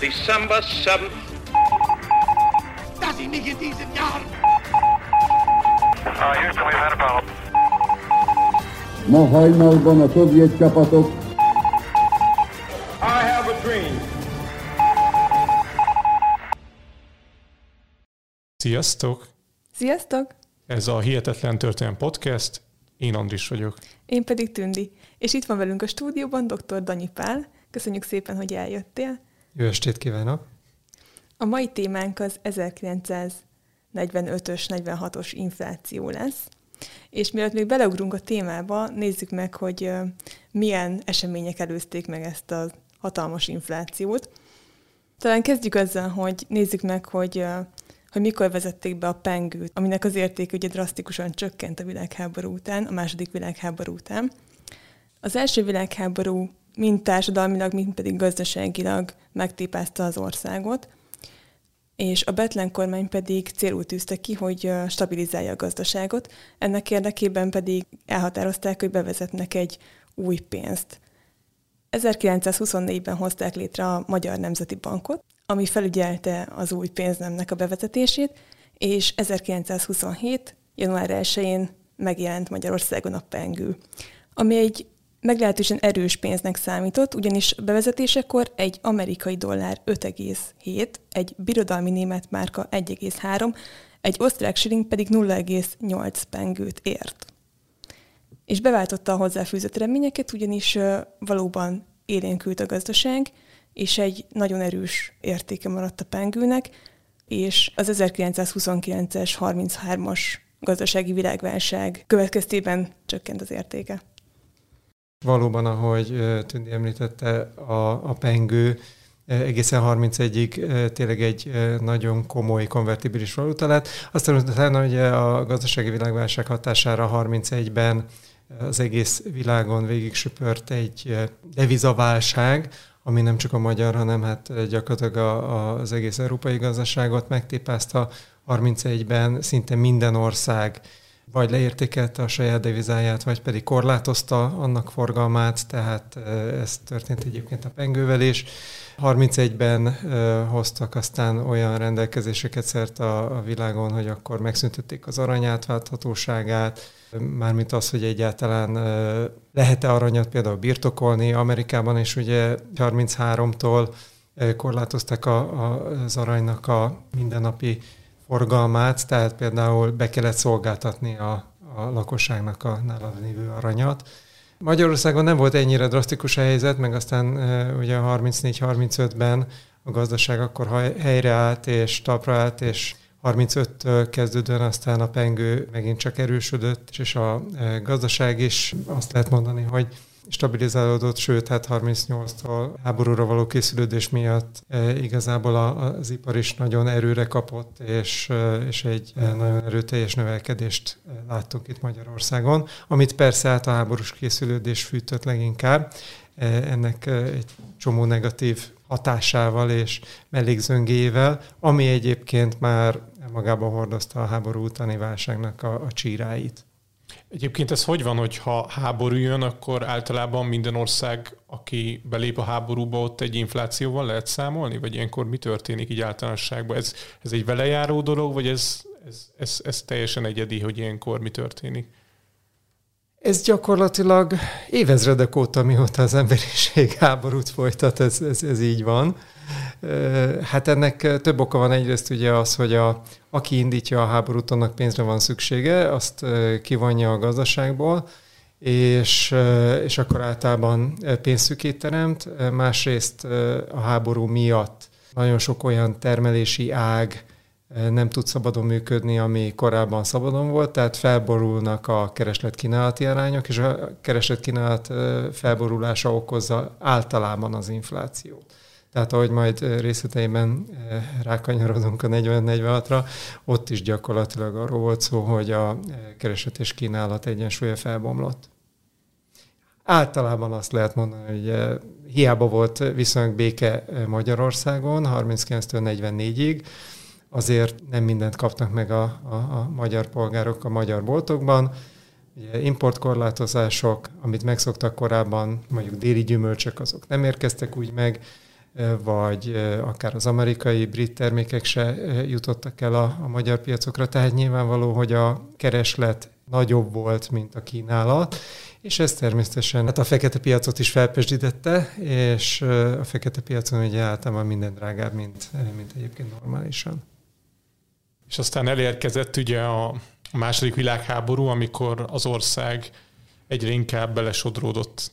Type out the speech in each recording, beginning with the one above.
December 7th. dass ich nicht in diesen Jahren Uh, Houston, we've had a problem. Ma hajnalban a szovjet csapatok I have a dream. Sziasztok! Sziasztok! Ez a Hihetetlen Történelem Podcast. Én Andris vagyok. Én pedig Tündi. És itt van velünk a stúdióban dr. Danyi Pál. Köszönjük szépen, hogy eljöttél. Jó estét kívánok! A mai témánk az 1945-ös, 46-os infláció lesz. És mielőtt még beleugrunk a témába, nézzük meg, hogy milyen események előzték meg ezt a hatalmas inflációt. Talán kezdjük azzal, hogy nézzük meg, hogy, hogy mikor vezették be a pengőt, aminek az értéke ugye drasztikusan csökkent a világháború után, a második világháború után. Az első világháború mind társadalmilag, mind pedig gazdaságilag megtépázta az országot, és a Betlen kormány pedig célul tűzte ki, hogy stabilizálja a gazdaságot, ennek érdekében pedig elhatározták, hogy bevezetnek egy új pénzt. 1924-ben hozták létre a Magyar Nemzeti Bankot, ami felügyelte az új pénznemnek a bevezetését, és 1927. január 1-én megjelent Magyarországon a pengő, ami egy meglehetősen erős pénznek számított, ugyanis bevezetésekor egy amerikai dollár 5,7, egy birodalmi német márka 1,3, egy osztrák shilling pedig 0,8 pengőt ért. És beváltotta a hozzáfűzött reményeket, ugyanis valóban élénkült a gazdaság, és egy nagyon erős értéke maradt a pengőnek, és az 1929-es, 33-as gazdasági világválság következtében csökkent az értéke. Valóban, ahogy Tündi említette, a, a pengő egészen 31-ig ö, tényleg egy nagyon komoly konvertibilis valuta lett. Aztán utána ugye a gazdasági világválság hatására 31-ben az egész világon végig söpört egy devizaválság, ami nem csak a magyar, hanem hát gyakorlatilag a, a, az egész európai gazdaságot megtépázta. 31-ben szinte minden ország vagy leértékelte a saját devizáját, vagy pedig korlátozta annak forgalmát, tehát eh, ez történt egyébként a pengővel is. 31-ben eh, hoztak aztán olyan rendelkezéseket szert a, világon, hogy akkor megszüntették az aranyátválthatóságát, mármint az, hogy egyáltalán eh, lehet-e aranyat például birtokolni Amerikában, és ugye 33-tól korlátozták a, az aranynak a mindennapi forgalmát, tehát például be kellett szolgáltatni a, a lakosságnak a nála lévő aranyat. Magyarországon nem volt ennyire drasztikus a helyzet, meg aztán ugye 34-35-ben a gazdaság akkor helyreállt és talpra állt, és 35-től kezdődően aztán a pengő megint csak erősödött, és a gazdaság is azt lehet mondani, hogy stabilizálódott, sőt, hát 38-tól háborúra való készülődés miatt e, igazából az ipar is nagyon erőre kapott, és, e, és egy e, nagyon erőteljes növelkedést e, láttunk itt Magyarországon, amit persze hát a háborús készülődés fűtött leginkább, ennek egy csomó negatív hatásával és mellékzöngével, ami egyébként már magában hordozta a háború utáni válságnak a, a csíráit. Egyébként ez hogy van, hogy ha háború jön, akkor általában minden ország, aki belép a háborúba, ott egy inflációval lehet számolni? Vagy ilyenkor mi történik így általánosságban? Ez, ez egy velejáró dolog, vagy ez, ez, ez, ez teljesen egyedi, hogy ilyenkor mi történik? Ez gyakorlatilag évezredek óta, mióta az emberiség háborút folytat, ez, ez, ez így van. Hát ennek több oka van. Egyrészt ugye az, hogy a, aki indítja a háborút, annak pénzre van szüksége, azt kivonja a gazdaságból, és, és akkor általában pénzszükét teremt. Másrészt a háború miatt nagyon sok olyan termelési ág, nem tud szabadon működni, ami korábban szabadon volt, tehát felborulnak a kereslet-kínálati arányok, és a kereslet-kínálat felborulása okozza általában az inflációt. Tehát ahogy majd ö, részleteiben ö, rákanyarodunk a 40-46-ra, ott is gyakorlatilag arról volt szó, hogy a ö, kereslet és kínálat egyensúlya felbomlott. Általában azt lehet mondani, hogy hiába volt viszonylag béke Magyarországon 39-től 44-ig, azért nem mindent kapnak meg a, a, a magyar polgárok a magyar boltokban. Ugye importkorlátozások, amit megszoktak korábban, mondjuk déli gyümölcsök, azok nem érkeztek úgy meg. Vagy akár az amerikai, brit termékek se jutottak el a, a magyar piacokra, tehát nyilvánvaló, hogy a kereslet nagyobb volt, mint a kínálat, és ez természetesen hát a fekete piacot is felpesdítette, és a fekete piacon ugye általában minden drágább, mint, mint egyébként normálisan. És aztán elérkezett ugye a második világháború, amikor az ország egyre inkább belesodródott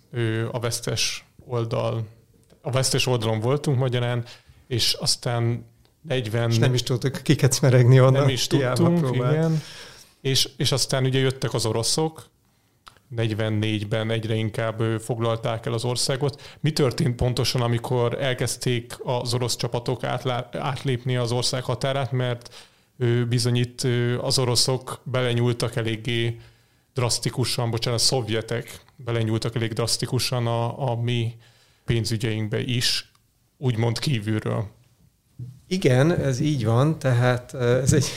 a vesztes oldal. A vesztes oldalon voltunk magyarán, és aztán 40... És nem is tudtuk kiket smeregni onnan. Nem is tudtunk, igen. És, és aztán ugye jöttek az oroszok, 44-ben egyre inkább foglalták el az országot. Mi történt pontosan, amikor elkezdték az orosz csapatok átlépni az ország határát, mert bizonyít az oroszok belenyúltak eléggé drasztikusan, bocsánat, a szovjetek belenyúltak elég drasztikusan a, a mi pénzügyeinkbe is, úgymond kívülről. Igen, ez így van, tehát ez egy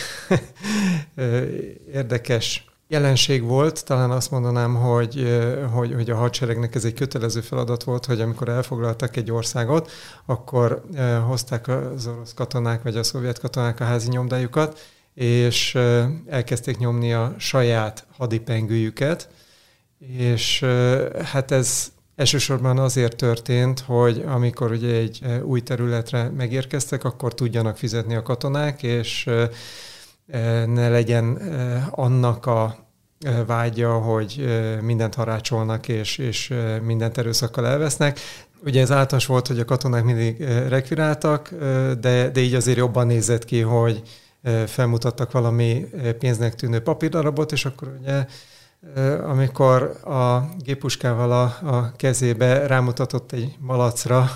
érdekes jelenség volt, talán azt mondanám, hogy, hogy, hogy a hadseregnek ez egy kötelező feladat volt, hogy amikor elfoglaltak egy országot, akkor hozták az orosz katonák vagy a szovjet katonák a házi nyomdájukat, és elkezdték nyomni a saját hadipengőjüket, és hát ez elsősorban azért történt, hogy amikor ugye egy új területre megérkeztek, akkor tudjanak fizetni a katonák, és ne legyen annak a vágya, hogy mindent harácsolnak és, és mindent erőszakkal elvesznek. Ugye ez általános volt, hogy a katonák mindig rekviráltak, de, de így azért jobban nézett ki, hogy felmutattak valami pénznek tűnő papírdarabot, és akkor ugye amikor a gépuskával a, a kezébe rámutatott egy malacra,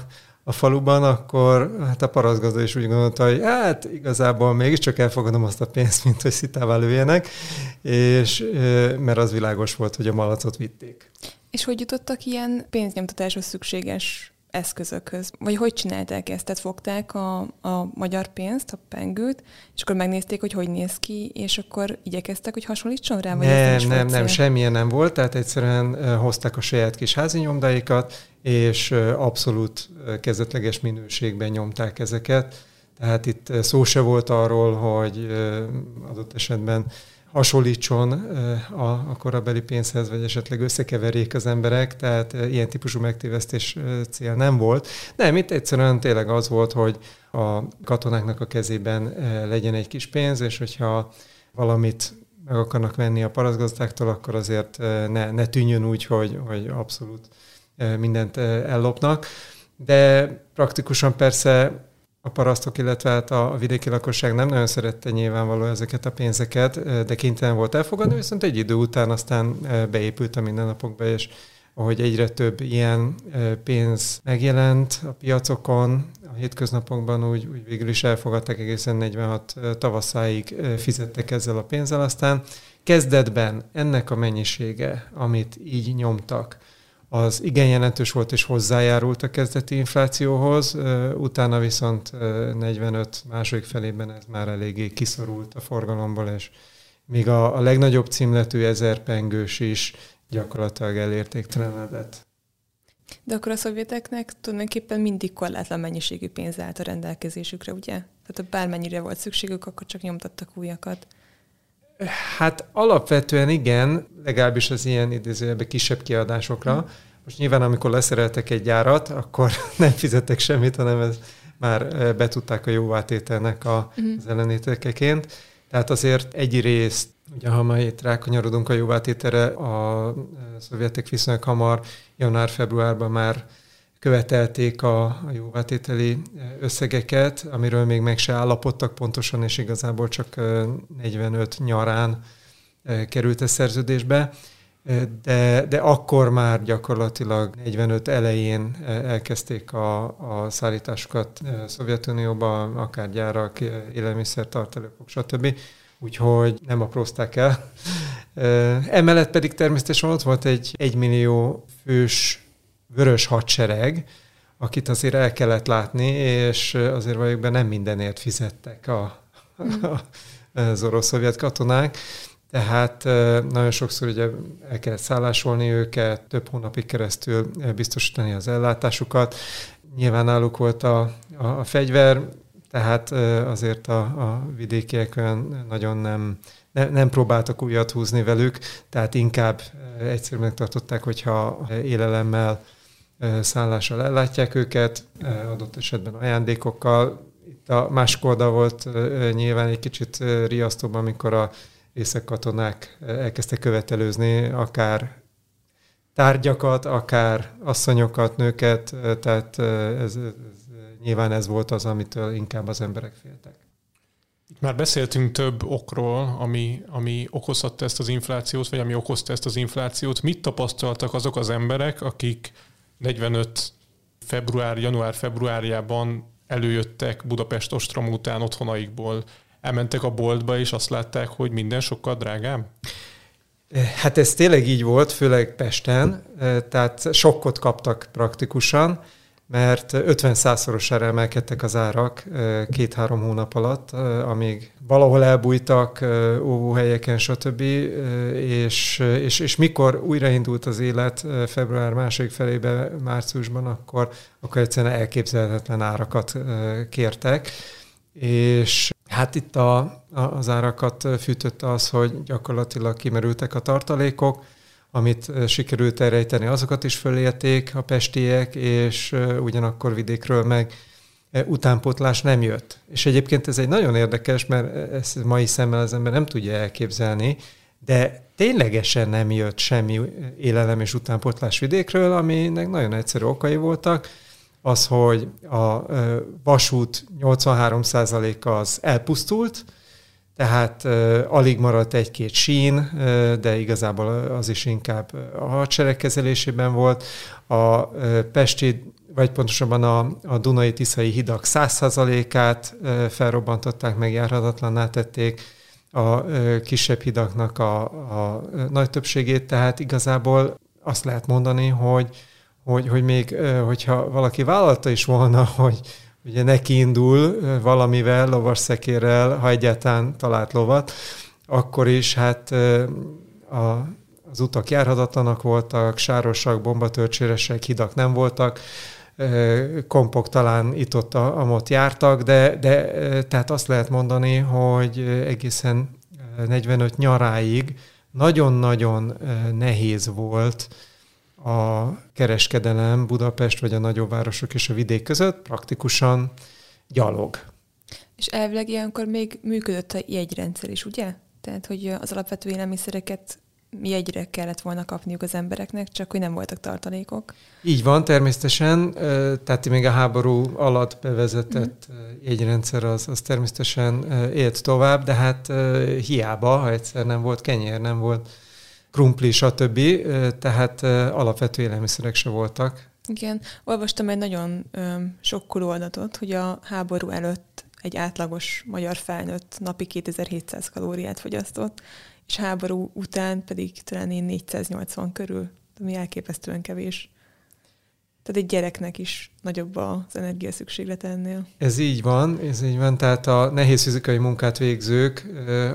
a faluban, akkor hát a paraszgazda is úgy gondolta, hogy hát igazából mégiscsak elfogadom azt a pénzt, mint hogy szitává lőjenek, és mert az világos volt, hogy a malacot vitték. És hogy jutottak ilyen pénznyomtatáshoz szükséges eszközökhöz? Vagy hogy csinálták ezt? Tehát fogták a, a magyar pénzt, a pengőt, és akkor megnézték, hogy hogy néz ki, és akkor igyekeztek, hogy hasonlítson rá? Vagy nem, nem, nem, semmilyen nem volt, tehát egyszerűen hozták a saját kis házi nyomdáikat, és abszolút kezdetleges minőségben nyomták ezeket. Tehát itt szó se volt arról, hogy adott esetben hasonlítson a, a korabeli pénzhez, vagy esetleg összekeverjék az emberek, tehát ilyen típusú megtévesztés cél nem volt. Nem, itt egyszerűen tényleg az volt, hogy a katonáknak a kezében legyen egy kis pénz, és hogyha valamit meg akarnak venni a paraszgazdáktól, akkor azért ne, ne tűnjön úgy, hogy, hogy abszolút mindent ellopnak. De praktikusan persze a parasztok, illetve hát a vidéki lakosság nem nagyon szerette nyilvánvaló ezeket a pénzeket, de kénytelen volt elfogadni, viszont egy idő után aztán beépült a mindennapokba, és ahogy egyre több ilyen pénz megjelent a piacokon, a hétköznapokban úgy, úgy végül is elfogadták egészen 46 tavaszáig fizettek ezzel a pénzzel, aztán kezdetben ennek a mennyisége, amit így nyomtak, az igen jelentős volt és hozzájárult a kezdeti inflációhoz, utána viszont 45 második felében ez már eléggé kiszorult a forgalomból, és még a, a legnagyobb címletű ezer pengős is gyakorlatilag elértéktelenedett. De akkor a szovjeteknek tulajdonképpen mindig korlátlan mennyiségű pénz állt a rendelkezésükre, ugye? Tehát ha bármennyire volt szükségük, akkor csak nyomtattak újakat. Hát alapvetően igen, legalábbis az ilyen idézőjelben kisebb kiadásokra. Hmm. Most nyilván, amikor leszereltek egy gyárat, akkor nem fizettek semmit, hanem ez már betudták a jóvátételnek a, hmm. az ellenétekeként. Tehát azért egy részt, ugye ha már itt rákanyarodunk a jóvátételre, a szovjetek viszonylag hamar, január-februárban már követelték a, a jóvátételi összegeket, amiről még meg se állapodtak pontosan, és igazából csak 45 nyarán került a szerződésbe. De, de akkor már gyakorlatilag 45 elején elkezdték a, a szállításokat Szovjetunióba, akár gyárak, élelmiszertartalékok, stb. Úgyhogy nem aprózták el. Emellett pedig természetesen ott volt egy egymillió fős vörös hadsereg, akit azért el kellett látni, és azért valójában nem mindenért fizettek a, a, az orosz-szovjet katonák. Tehát nagyon sokszor ugye el kellett szállásolni őket, több hónapig keresztül biztosítani az ellátásukat. nyilván náluk volt a, a, a fegyver, tehát azért a, a vidékiek olyan nagyon nem, ne, nem próbáltak újat húzni velük, tehát inkább egyszerűen tartották, hogyha élelemmel, szállással ellátják őket, adott esetben ajándékokkal. Itt a másik oldal volt nyilván egy kicsit riasztóbb, amikor a katonák elkezdtek követelőzni akár tárgyakat, akár asszonyokat, nőket, tehát ez, ez, nyilván ez volt az, amitől inkább az emberek féltek. Már beszéltünk több okról, ami, ami okozhatta ezt az inflációt, vagy ami okozta ezt az inflációt. Mit tapasztaltak azok az emberek, akik 45 február, január-februárjában előjöttek Budapest ostrom után otthonaikból, elmentek a boltba, és azt látták, hogy minden sokkal drágább? Hát ez tényleg így volt, főleg Pesten, tehát sokkot kaptak praktikusan mert 50-100-szorosára emelkedtek az árak két-három hónap alatt, amíg valahol elbújtak óvóhelyeken, stb. És, és, és mikor újraindult az élet február második felében, márciusban, akkor, akkor egyszerűen elképzelhetetlen árakat kértek. És hát itt a, az árakat fűtötte az, hogy gyakorlatilag kimerültek a tartalékok, amit sikerült elrejteni, azokat is fölélték a pestiek, és ugyanakkor vidékről meg utánpótlás nem jött. És egyébként ez egy nagyon érdekes, mert ezt mai szemmel az ember nem tudja elképzelni, de ténylegesen nem jött semmi élelem és utánpótlás vidékről, aminek nagyon egyszerű okai voltak. Az, hogy a vasút 83%-a az elpusztult, tehát alig maradt egy-két sín, de igazából az is inkább a hadsereg kezelésében volt. A Pesti, vagy pontosabban a, a Dunai-Tiszai hidak 100%-át uh, felrobbantották, megjárhatatlanná tették a kisebb hidaknak a, a nagy többségét, tehát igazából azt lehet mondani, hogy, hogy, hogy még, hogyha valaki vállalta is volna, hogy ugye neki indul valamivel, lovasszekérrel, ha egyáltalán talált lovat, akkor is hát a, az utak járhatatlanak voltak, sárosak, bombatörcséresek, hidak nem voltak, kompok talán itt-ott amott jártak, de, de tehát azt lehet mondani, hogy egészen 45 nyaráig nagyon-nagyon nehéz volt a kereskedelem Budapest vagy a nagyobb városok és a vidék között praktikusan gyalog. És elvileg ilyenkor még működött a jegyrendszer is, ugye? Tehát, hogy az alapvető élelmiszereket jegyre kellett volna kapniuk az embereknek, csak hogy nem voltak tartalékok. Így van, természetesen. Tehát még a háború alatt bevezetett mm. jegyrendszer az, az természetesen élt tovább, de hát hiába, ha egyszer nem volt kenyér, nem volt krumpli, stb. Tehát alapvető élelmiszerek se voltak. Igen, olvastam egy nagyon ö, sokkoló adatot, hogy a háború előtt egy átlagos magyar felnőtt napi 2700 kalóriát fogyasztott, és háború után pedig talán 480 körül, ami elképesztően kevés. Tehát egy gyereknek is nagyobb az energia szükséglet ennél. Ez így van, ez így van. Tehát a nehéz fizikai munkát végzők,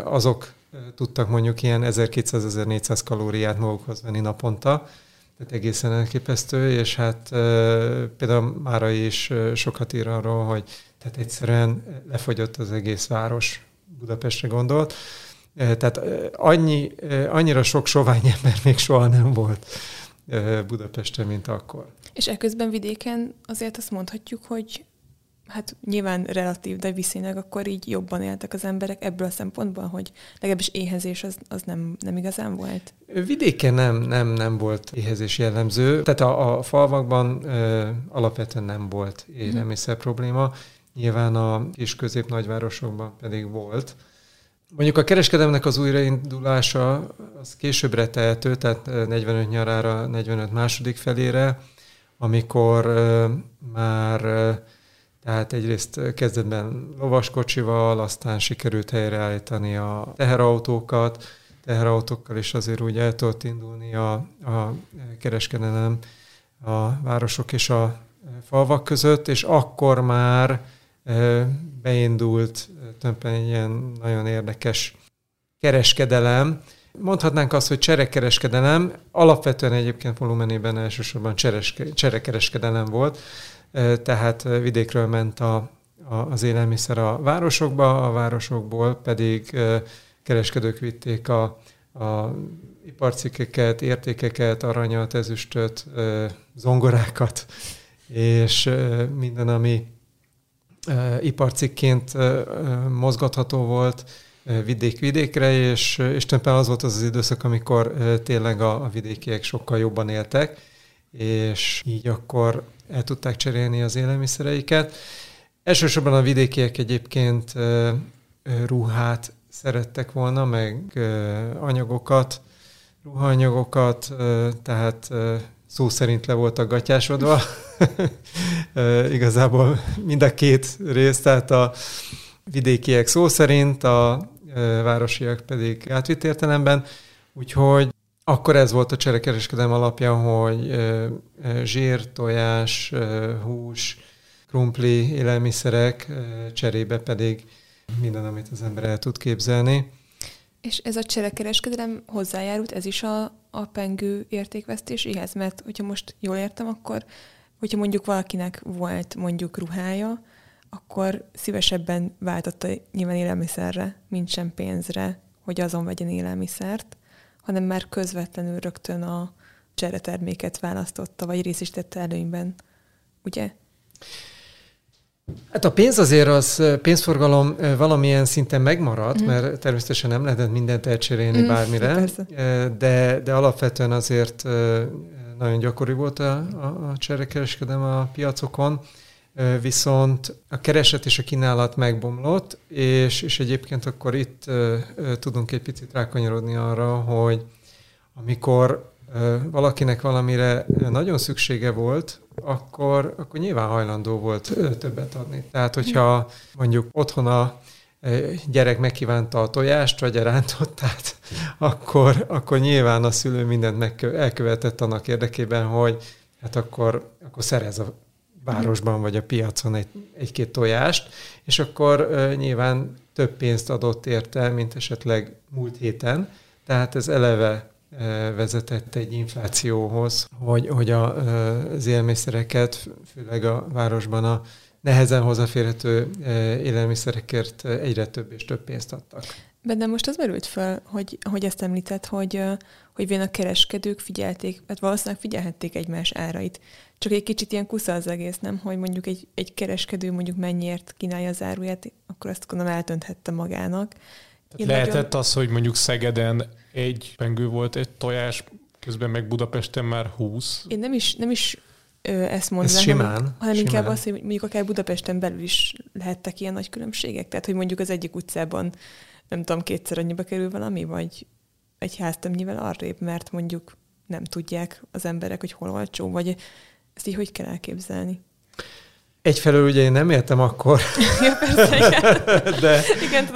azok tudtak mondjuk ilyen 1200-1400 kalóriát magukhoz venni naponta, tehát egészen elképesztő, és hát például Mára is sokat ír arról, hogy tehát egyszerűen lefogyott az egész város, Budapestre gondolt, tehát annyi, annyira sok sovány ember még soha nem volt Budapesten, mint akkor. És ekközben vidéken azért azt mondhatjuk, hogy hát nyilván relatív, de viszonylag akkor így jobban éltek az emberek ebből a szempontból, hogy legalábbis éhezés az, az nem, nem igazán volt? Vidéken nem, nem, nem volt éhezés jellemző. Tehát a, a falvakban ö, alapvetően nem volt élelmiszer probléma. Nyilván a kis közép nagyvárosokban pedig volt. Mondjuk a kereskedelmnek az újraindulása az későbbre tehető, tehát 45 nyarára, 45 második felére, amikor ö, már ö, tehát egyrészt kezdetben lovaskocsival, aztán sikerült helyreállítani a teherautókat, teherautókkal is azért úgy el tudott indulni a, a kereskedelem a városok és a falvak között, és akkor már beindult többen egy ilyen nagyon érdekes kereskedelem. Mondhatnánk azt, hogy cserekereskedelem, alapvetően egyébként volumenében elsősorban cserekereskedelem volt, tehát vidékről ment a, a, az élelmiszer a városokba, a városokból pedig kereskedők vitték a, a iparcikkeket, értékeket, aranyat, ezüstöt, zongorákat, és minden, ami iparcikként mozgatható volt vidék-vidékre, és, és tulajdonképpen az volt az az időszak, amikor tényleg a, a vidékiek sokkal jobban éltek, és így akkor el tudták cserélni az élelmiszereiket. Elsősorban a vidékiek egyébként ruhát szerettek volna, meg anyagokat, ruhaanyagokat, tehát szó szerint le voltak gatyásodva. Igazából mind a két rész, tehát a vidékiek szó szerint, a városiak pedig átvitt értelemben. Úgyhogy akkor ez volt a cserekereskedelem alapja, hogy zsír, tojás, hús, krumpli, élelmiszerek, cserébe pedig minden, amit az ember el tud képzelni. És ez a cserekereskedelem hozzájárult, ez is a, a pengő értékvesztéséhez? Mert hogyha most jól értem, akkor hogyha mondjuk valakinek volt mondjuk ruhája, akkor szívesebben váltotta nyilván élelmiszerre, mint sem pénzre, hogy azon vegyen élelmiszert, hanem már közvetlenül rögtön a csereterméket választotta, vagy részesítette előnyben. Ugye? Hát a pénz azért az pénzforgalom valamilyen szinten megmaradt, mm. mert természetesen nem lehetett mindent elcserélni mm, bármire, de, de alapvetően azért nagyon gyakori volt a, a, a cserekereskedelem a piacokon, viszont a kereset és a kínálat megbomlott, és, és egyébként akkor itt tudunk egy picit rákanyarodni arra, hogy amikor valakinek valamire nagyon szüksége volt, akkor, akkor nyilván hajlandó volt többet adni. Tehát, hogyha mondjuk otthon a gyerek megkívánta a tojást, vagy a rántottát, akkor, akkor nyilván a szülő mindent megkö- elkövetett annak érdekében, hogy hát akkor, akkor szerez a városban vagy a piacon egy, egy-két tojást, és akkor uh, nyilván több pénzt adott érte, mint esetleg múlt héten. Tehát ez eleve vezetett egy inflációhoz, hogy, hogy a, az élelmiszereket, főleg a városban a nehezen hozzáférhető élelmiszerekért egyre több és több pénzt adtak. Bennem most az merült fel, hogy, hogy ezt említett, hogy, hogy vén a kereskedők figyelték, hát valószínűleg figyelhették egymás árait. Csak egy kicsit ilyen kusza az egész, nem? Hogy mondjuk egy, egy kereskedő mondjuk mennyiért kínálja az áruját, akkor ezt gondolom eltönthette magának. Én lehetett nagyon... az, hogy mondjuk Szegeden egy pengő volt, egy tojás, közben meg Budapesten már 20. Én nem is, nem is ö, ezt mondanám, Ez simán, hanem, hanem simán. inkább azt, hogy mondjuk akár Budapesten belül is lehettek ilyen nagy különbségek. Tehát, hogy mondjuk az egyik utcában nem tudom, kétszer annyiba kerül valami, vagy egy háztömnyivel arrébb, mert mondjuk nem tudják az emberek, hogy hol olcsó, vagy ezt így hogy kell elképzelni? Egyfelől ugye én nem értem akkor, ja, persze, igen. de, igen,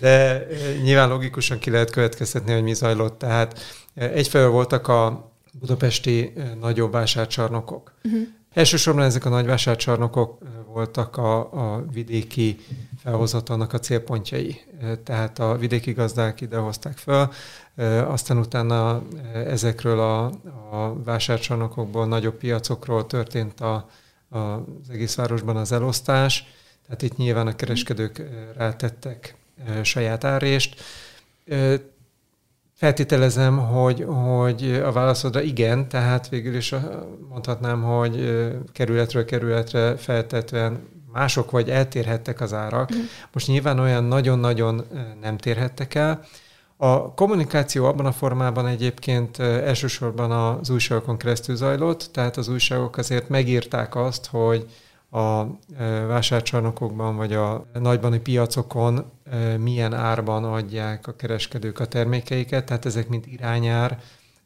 de eh, nyilván logikusan ki lehet következtetni, hogy mi zajlott. Tehát eh, egyfelől voltak a budapesti eh, nagyobb vásárcsarnokok. Uh-huh. Elsősorban ezek a nagy vásárcsarnokok voltak a, a vidéki felhozatalnak a célpontjai. Tehát a vidéki gazdák idehozták fel, aztán utána ezekről a, a vásárcsarnokokból, nagyobb piacokról történt a, az egész városban az elosztás, tehát itt nyilván a kereskedők rátettek saját árést. Feltételezem, hogy, hogy a válaszodra igen, tehát végül is mondhatnám, hogy kerületről kerületre feltetően mások vagy eltérhettek az árak. Mm. Most nyilván olyan nagyon-nagyon nem térhettek el. A kommunikáció abban a formában egyébként elsősorban az újságokon keresztül zajlott, tehát az újságok azért megírták azt, hogy a vásárcsarnokokban vagy a nagybani piacokon milyen árban adják a kereskedők a termékeiket, tehát ezek mint irányár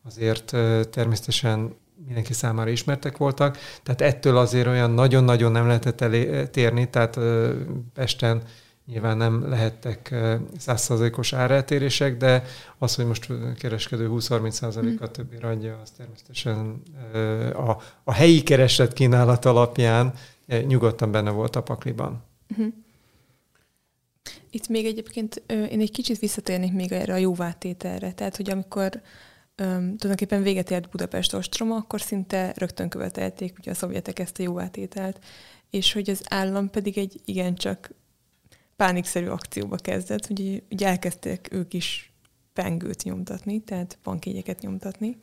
azért természetesen mindenki számára ismertek voltak, tehát ettől azért olyan nagyon-nagyon nem lehetett eltérni, tehát Pesten nyilván nem lehettek százszázalékos áreltérések, de az, hogy most kereskedő 20-30 százalékat hmm. többére adja, az természetesen a, a helyi kereslet kínálat alapján nyugodtan benne volt a pakliban. Uh-huh. Itt még egyébként én egy kicsit visszatérnék még erre a jóvátételre. Tehát, hogy amikor öm, tulajdonképpen véget ért Budapest ostroma, akkor szinte rögtön követelték ugye a szovjetek ezt a jó átételt, és hogy az állam pedig egy igencsak pánikszerű akcióba kezdett, hogy ugye elkezdték ők is pengőt nyomtatni, tehát bankjegyeket nyomtatni.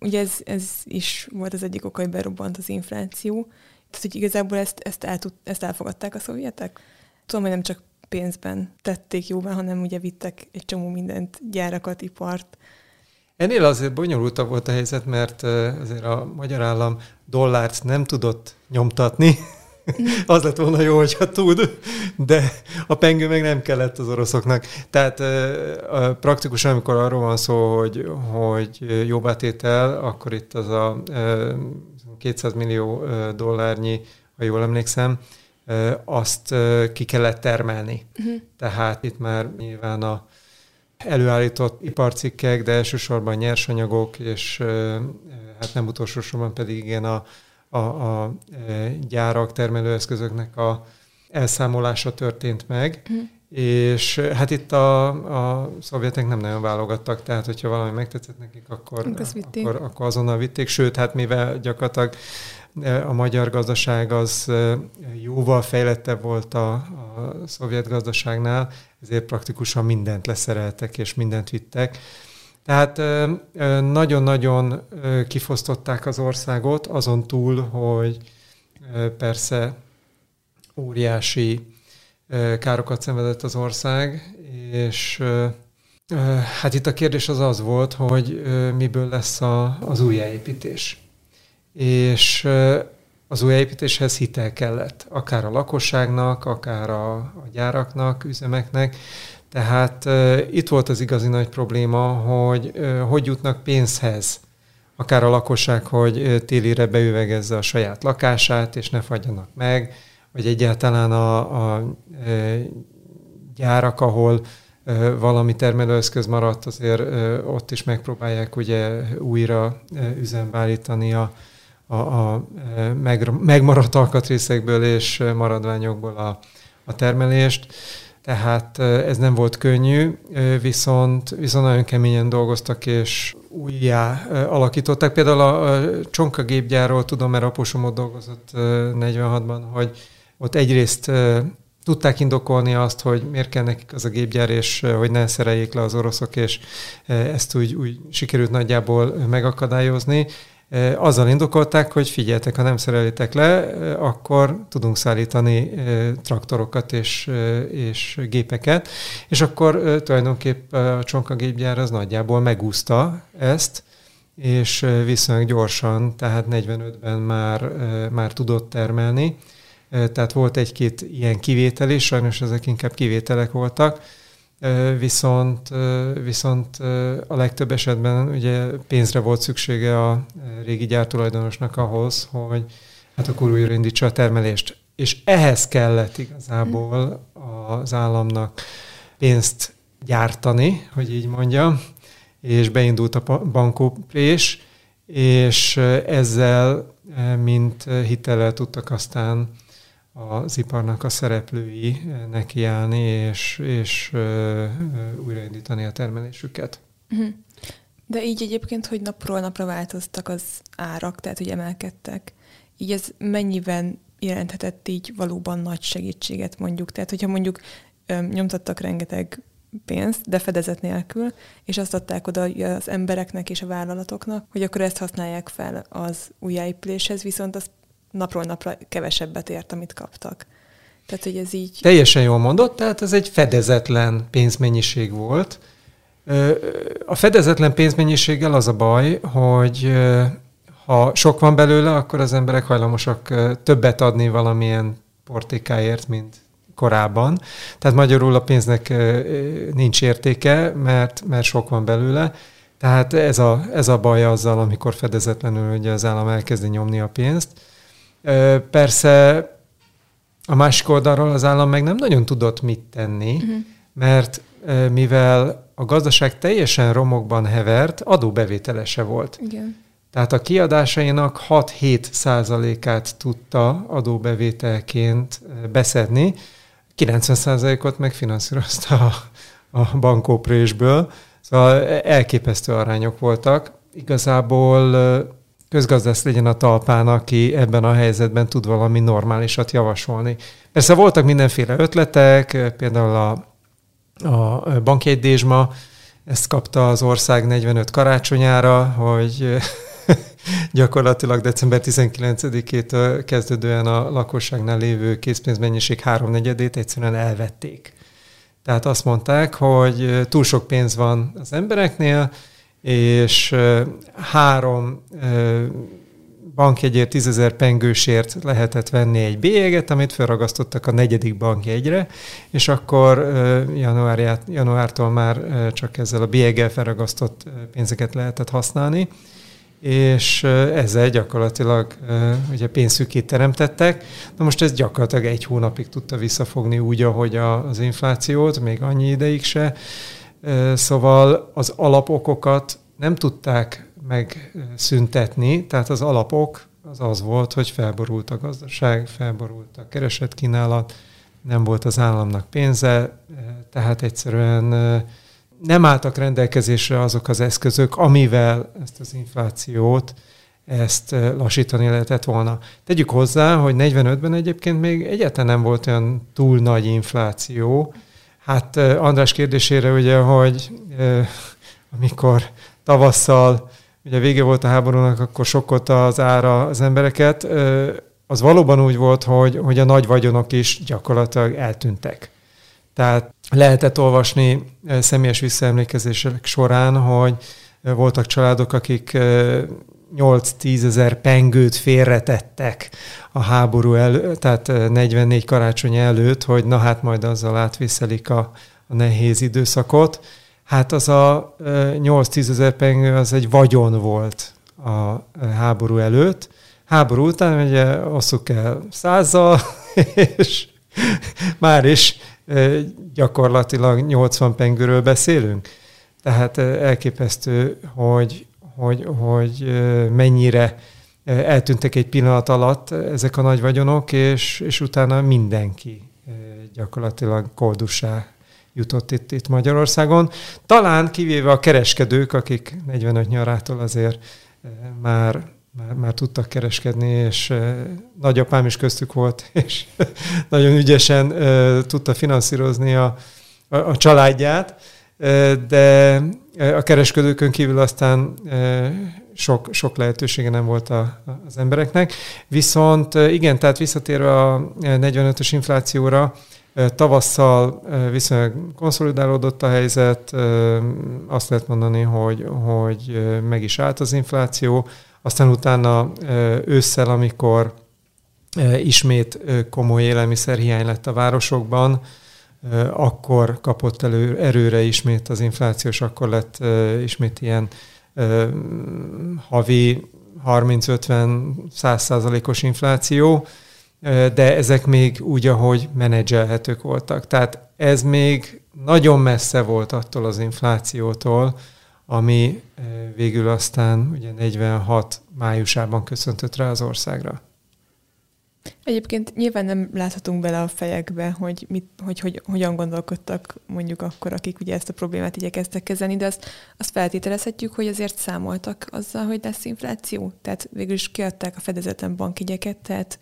Ugye ez, ez is volt az egyik oka, hogy berobbant az infláció. Tehát, hogy igazából ezt, ezt, el tud, ezt elfogadták a szovjetek. Tudom, hogy nem csak pénzben tették jóvá, hanem ugye vittek egy csomó mindent, gyárakat, ipart. Ennél azért bonyolultabb volt a helyzet, mert azért a magyar állam dollárt nem tudott nyomtatni, az lett volna jó, hogyha tud, de a pengő meg nem kellett az oroszoknak. Tehát praktikusan, amikor arról van szó, hogy, hogy jobbátétel, akkor itt az a 200 millió dollárnyi, ha jól emlékszem, azt ki kellett termelni. Uh-huh. Tehát itt már nyilván a előállított iparcikkek, de elsősorban nyersanyagok, és hát nem utolsó sorban pedig igen a, a, a gyárak, termelőeszközöknek a elszámolása történt meg, uh-huh. és hát itt a, a szovjetek nem nagyon válogattak, tehát hogyha valami megtetszett nekik, akkor, akkor, akkor azonnal vitték, sőt, hát mivel gyakorlatilag a magyar gazdaság az jóval fejlettebb volt a, a szovjet gazdaságnál, ezért praktikusan mindent leszereltek és mindent vittek. Tehát nagyon-nagyon kifosztották az országot, azon túl, hogy persze óriási károkat szenvedett az ország, és hát itt a kérdés az az volt, hogy miből lesz a, az újjáépítés és az újjáépítéshez hitel kellett, akár a lakosságnak, akár a, a gyáraknak, üzemeknek. Tehát uh, itt volt az igazi nagy probléma, hogy uh, hogy jutnak pénzhez, akár a lakosság, hogy télire beüvegezze a saját lakását, és ne fagyjanak meg, vagy egyáltalán a, a gyárak, ahol valami termelőeszköz maradt, azért ott is megpróbálják ugye újra üzembe állítani a, a, a e, meg, megmaradt alkatrészekből és maradványokból a, a termelést. Tehát e, ez nem volt könnyű, e, viszont, viszont nagyon keményen dolgoztak, és újjá alakították. Például a Csonka gépgyárról tudom, mert apusom dolgozott 46-ban, hogy ott egyrészt tudták indokolni azt, hogy miért kell nekik az a gépgyár, és hogy ne szereljék le az oroszok, és ezt úgy, úgy sikerült nagyjából megakadályozni. Azzal indokolták, hogy figyeljetek, ha nem szerelitek le, akkor tudunk szállítani traktorokat és, és gépeket, és akkor tulajdonképp a csonkagépgyár az nagyjából megúszta ezt, és viszonylag gyorsan, tehát 45-ben már, már tudott termelni. Tehát volt egy-két ilyen kivétel is, sajnos ezek inkább kivételek voltak, viszont, viszont a legtöbb esetben ugye pénzre volt szüksége a régi gyártulajdonosnak ahhoz, hogy hát akkor újraindítsa a termelést. És ehhez kellett igazából az államnak pénzt gyártani, hogy így mondjam, és beindult a bankóprés, és ezzel, mint hitellel tudtak aztán az iparnak a szereplői nekiállni, és, és újraindítani a termelésüket. Mhm. De így egyébként, hogy napról napra változtak az árak, tehát hogy emelkedtek, így ez mennyiben jelenthetett így valóban nagy segítséget mondjuk? Tehát, hogyha mondjuk nyomtattak rengeteg pénzt, de fedezet nélkül, és azt adták oda az embereknek és a vállalatoknak, hogy akkor ezt használják fel az újjáépüléshez, viszont az napról napra kevesebbet ért, amit kaptak. Tehát, hogy ez így... Teljesen jól mondott, tehát ez egy fedezetlen pénzmennyiség volt. A fedezetlen pénzmennyiséggel az a baj, hogy ha sok van belőle, akkor az emberek hajlamosak többet adni valamilyen portékáért, mint korábban. Tehát magyarul a pénznek nincs értéke, mert, mert sok van belőle. Tehát ez a, ez a baj azzal, amikor fedezetlenül ugye az állam elkezdi nyomni a pénzt. Persze a másik oldalról az állam meg nem nagyon tudott mit tenni, uh-huh. mert mivel a gazdaság teljesen romokban hevert, adóbevételese volt. Igen. Tehát a kiadásainak 6-7 százalékát tudta adóbevételként beszedni, 90 százalékot megfinanszírozta a, a bankóprésből, Szóval elképesztő arányok voltak. Igazából közgazdász legyen a talpán, aki ebben a helyzetben tud valami normálisat javasolni. Persze voltak mindenféle ötletek, például a, a bankjegydésma, ezt kapta az ország 45 karácsonyára, hogy gyakorlatilag december 19-től kezdődően a lakosságnál lévő készpénzmennyiség háromnegyedét egyszerűen elvették. Tehát azt mondták, hogy túl sok pénz van az embereknél, és három bankjegyért, tízezer pengősért lehetett venni egy bélyeget, amit felragasztottak a negyedik bankjegyre, és akkor januárját, januártól már csak ezzel a bélyeggel felragasztott pénzeket lehetett használni, és ezzel gyakorlatilag ugye pénzszükét teremtettek. Na most ez gyakorlatilag egy hónapig tudta visszafogni úgy, ahogy az inflációt, még annyi ideig se. Szóval az alapokokat nem tudták megszüntetni, tehát az alapok az az volt, hogy felborult a gazdaság, felborult a keresetkínálat, nem volt az államnak pénze, tehát egyszerűen nem álltak rendelkezésre azok az eszközök, amivel ezt az inflációt ezt lassítani lehetett volna. Tegyük hozzá, hogy 45-ben egyébként még egyáltalán nem volt olyan túl nagy infláció. Hát András kérdésére ugye, hogy amikor tavasszal ugye vége volt a háborúnak, akkor sokkolta az ára az embereket. Az valóban úgy volt, hogy, hogy a nagy vagyonok is gyakorlatilag eltűntek. Tehát lehetett olvasni személyes visszaemlékezések során, hogy voltak családok, akik 8-10 ezer pengőt félretettek a háború előtt, tehát 44 karácsony előtt, hogy na hát majd azzal átviszelik a, a nehéz időszakot. Hát az a 8-10 ezer pengő az egy vagyon volt a háború előtt. Háború után ugye osszuk el százzal, és már is gyakorlatilag 80 pengőről beszélünk. Tehát elképesztő, hogy, hogy, hogy mennyire eltűntek egy pillanat alatt ezek a nagy vagyonok, és, és utána mindenki gyakorlatilag koldussá jutott itt, itt Magyarországon. Talán kivéve a kereskedők, akik 45 nyarától azért már már, már tudtak kereskedni, és nagyapám is köztük volt, és nagyon ügyesen tudta finanszírozni a, a, a családját, de a kereskedőkön kívül aztán uh, sok, sok lehetősége nem volt a, az embereknek. Viszont uh, igen, tehát visszatérve a 45-ös inflációra, Tavasszal viszonylag konszolidálódott a helyzet, azt lehet mondani, hogy, hogy meg is állt az infláció, aztán utána ősszel, amikor ismét komoly élelmiszerhiány lett a városokban, akkor kapott elő, erőre ismét az infláció, és akkor lett ismét ilyen havi 30-50-100 százalékos infláció, de ezek még úgy, ahogy menedzselhetők voltak. Tehát ez még nagyon messze volt attól az inflációtól, ami végül aztán ugye 46 májusában köszöntött rá az országra. Egyébként nyilván nem láthatunk bele a fejekbe, hogy, mit, hogy, hogy hogyan gondolkodtak mondjuk akkor, akik ugye ezt a problémát igyekeztek kezelni, de azt, azt feltételezhetjük, hogy azért számoltak azzal, hogy lesz infláció. Tehát végül is kiadták a fedezetlen bankjegyeket, tehát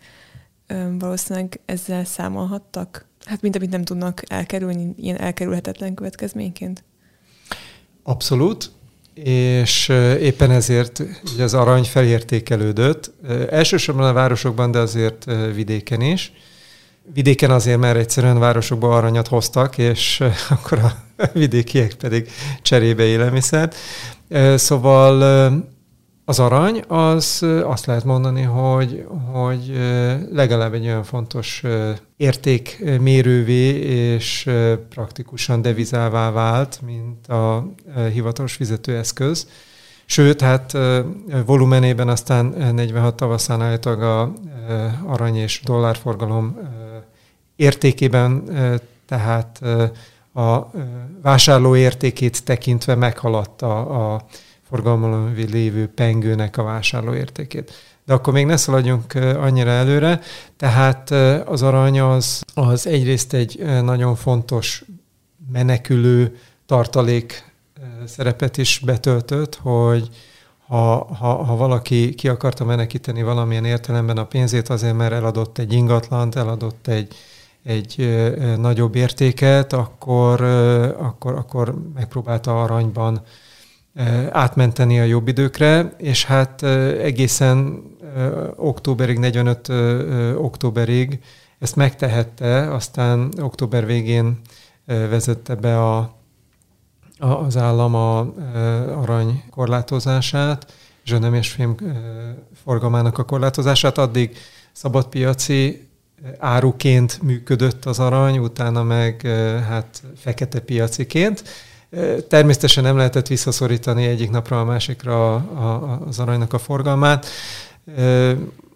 ö, valószínűleg ezzel számolhattak. Hát mint amit nem tudnak elkerülni, ilyen elkerülhetetlen következményként. Abszolút és éppen ezért ugye az arany felértékelődött. Elsősorban a városokban, de azért vidéken is. Vidéken azért, mert egyszerűen városokban aranyat hoztak, és akkor a vidékiek pedig cserébe élelmiszert. Szóval az arany, az azt lehet mondani, hogy, hogy legalább egy olyan fontos értékmérővé és praktikusan devizává vált, mint a hivatalos fizetőeszköz. Sőt, hát volumenében aztán 46 tavaszán állítólag a arany és dollárforgalom értékében, tehát a vásárló értékét tekintve meghaladta a forgalmon lévő pengőnek a vásárlóértékét. De akkor még ne szaladjunk annyira előre, tehát az arany az, az egyrészt egy nagyon fontos menekülő tartalék szerepet is betöltött, hogy ha, ha, ha valaki ki akarta menekíteni valamilyen értelemben a pénzét azért, mert eladott egy ingatlant, eladott egy, egy nagyobb értéket, akkor, akkor, akkor megpróbálta aranyban átmenteni a jobb időkre, és hát egészen októberig, 45 októberig ezt megtehette, aztán október végén vezette be a, a, az állam a, arany korlátozását, és a nemes fém forgalmának a korlátozását. Addig szabadpiaci áruként működött az arany, utána meg hát fekete piaciként. Természetesen nem lehetett visszaszorítani egyik napra a másikra az aranynak a forgalmát.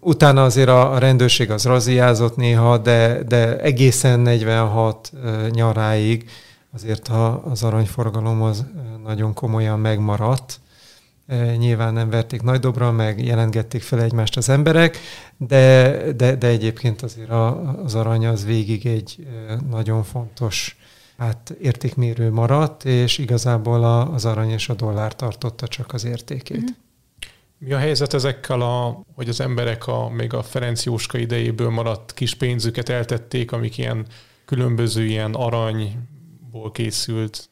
Utána azért a rendőrség az raziázott néha, de, de egészen 46 nyaráig azért az aranyforgalom az nagyon komolyan megmaradt. Nyilván nem verték nagy dobra, meg jelentgették fel egymást az emberek, de, de, de egyébként azért az arany az végig egy nagyon fontos hát értékmérő maradt, és igazából az arany és a dollár tartotta csak az értékét. Mm. Mi a helyzet ezekkel, a, hogy az emberek a, még a Ferenc Jóska idejéből maradt kis pénzüket eltették, amik ilyen különböző ilyen aranyból készült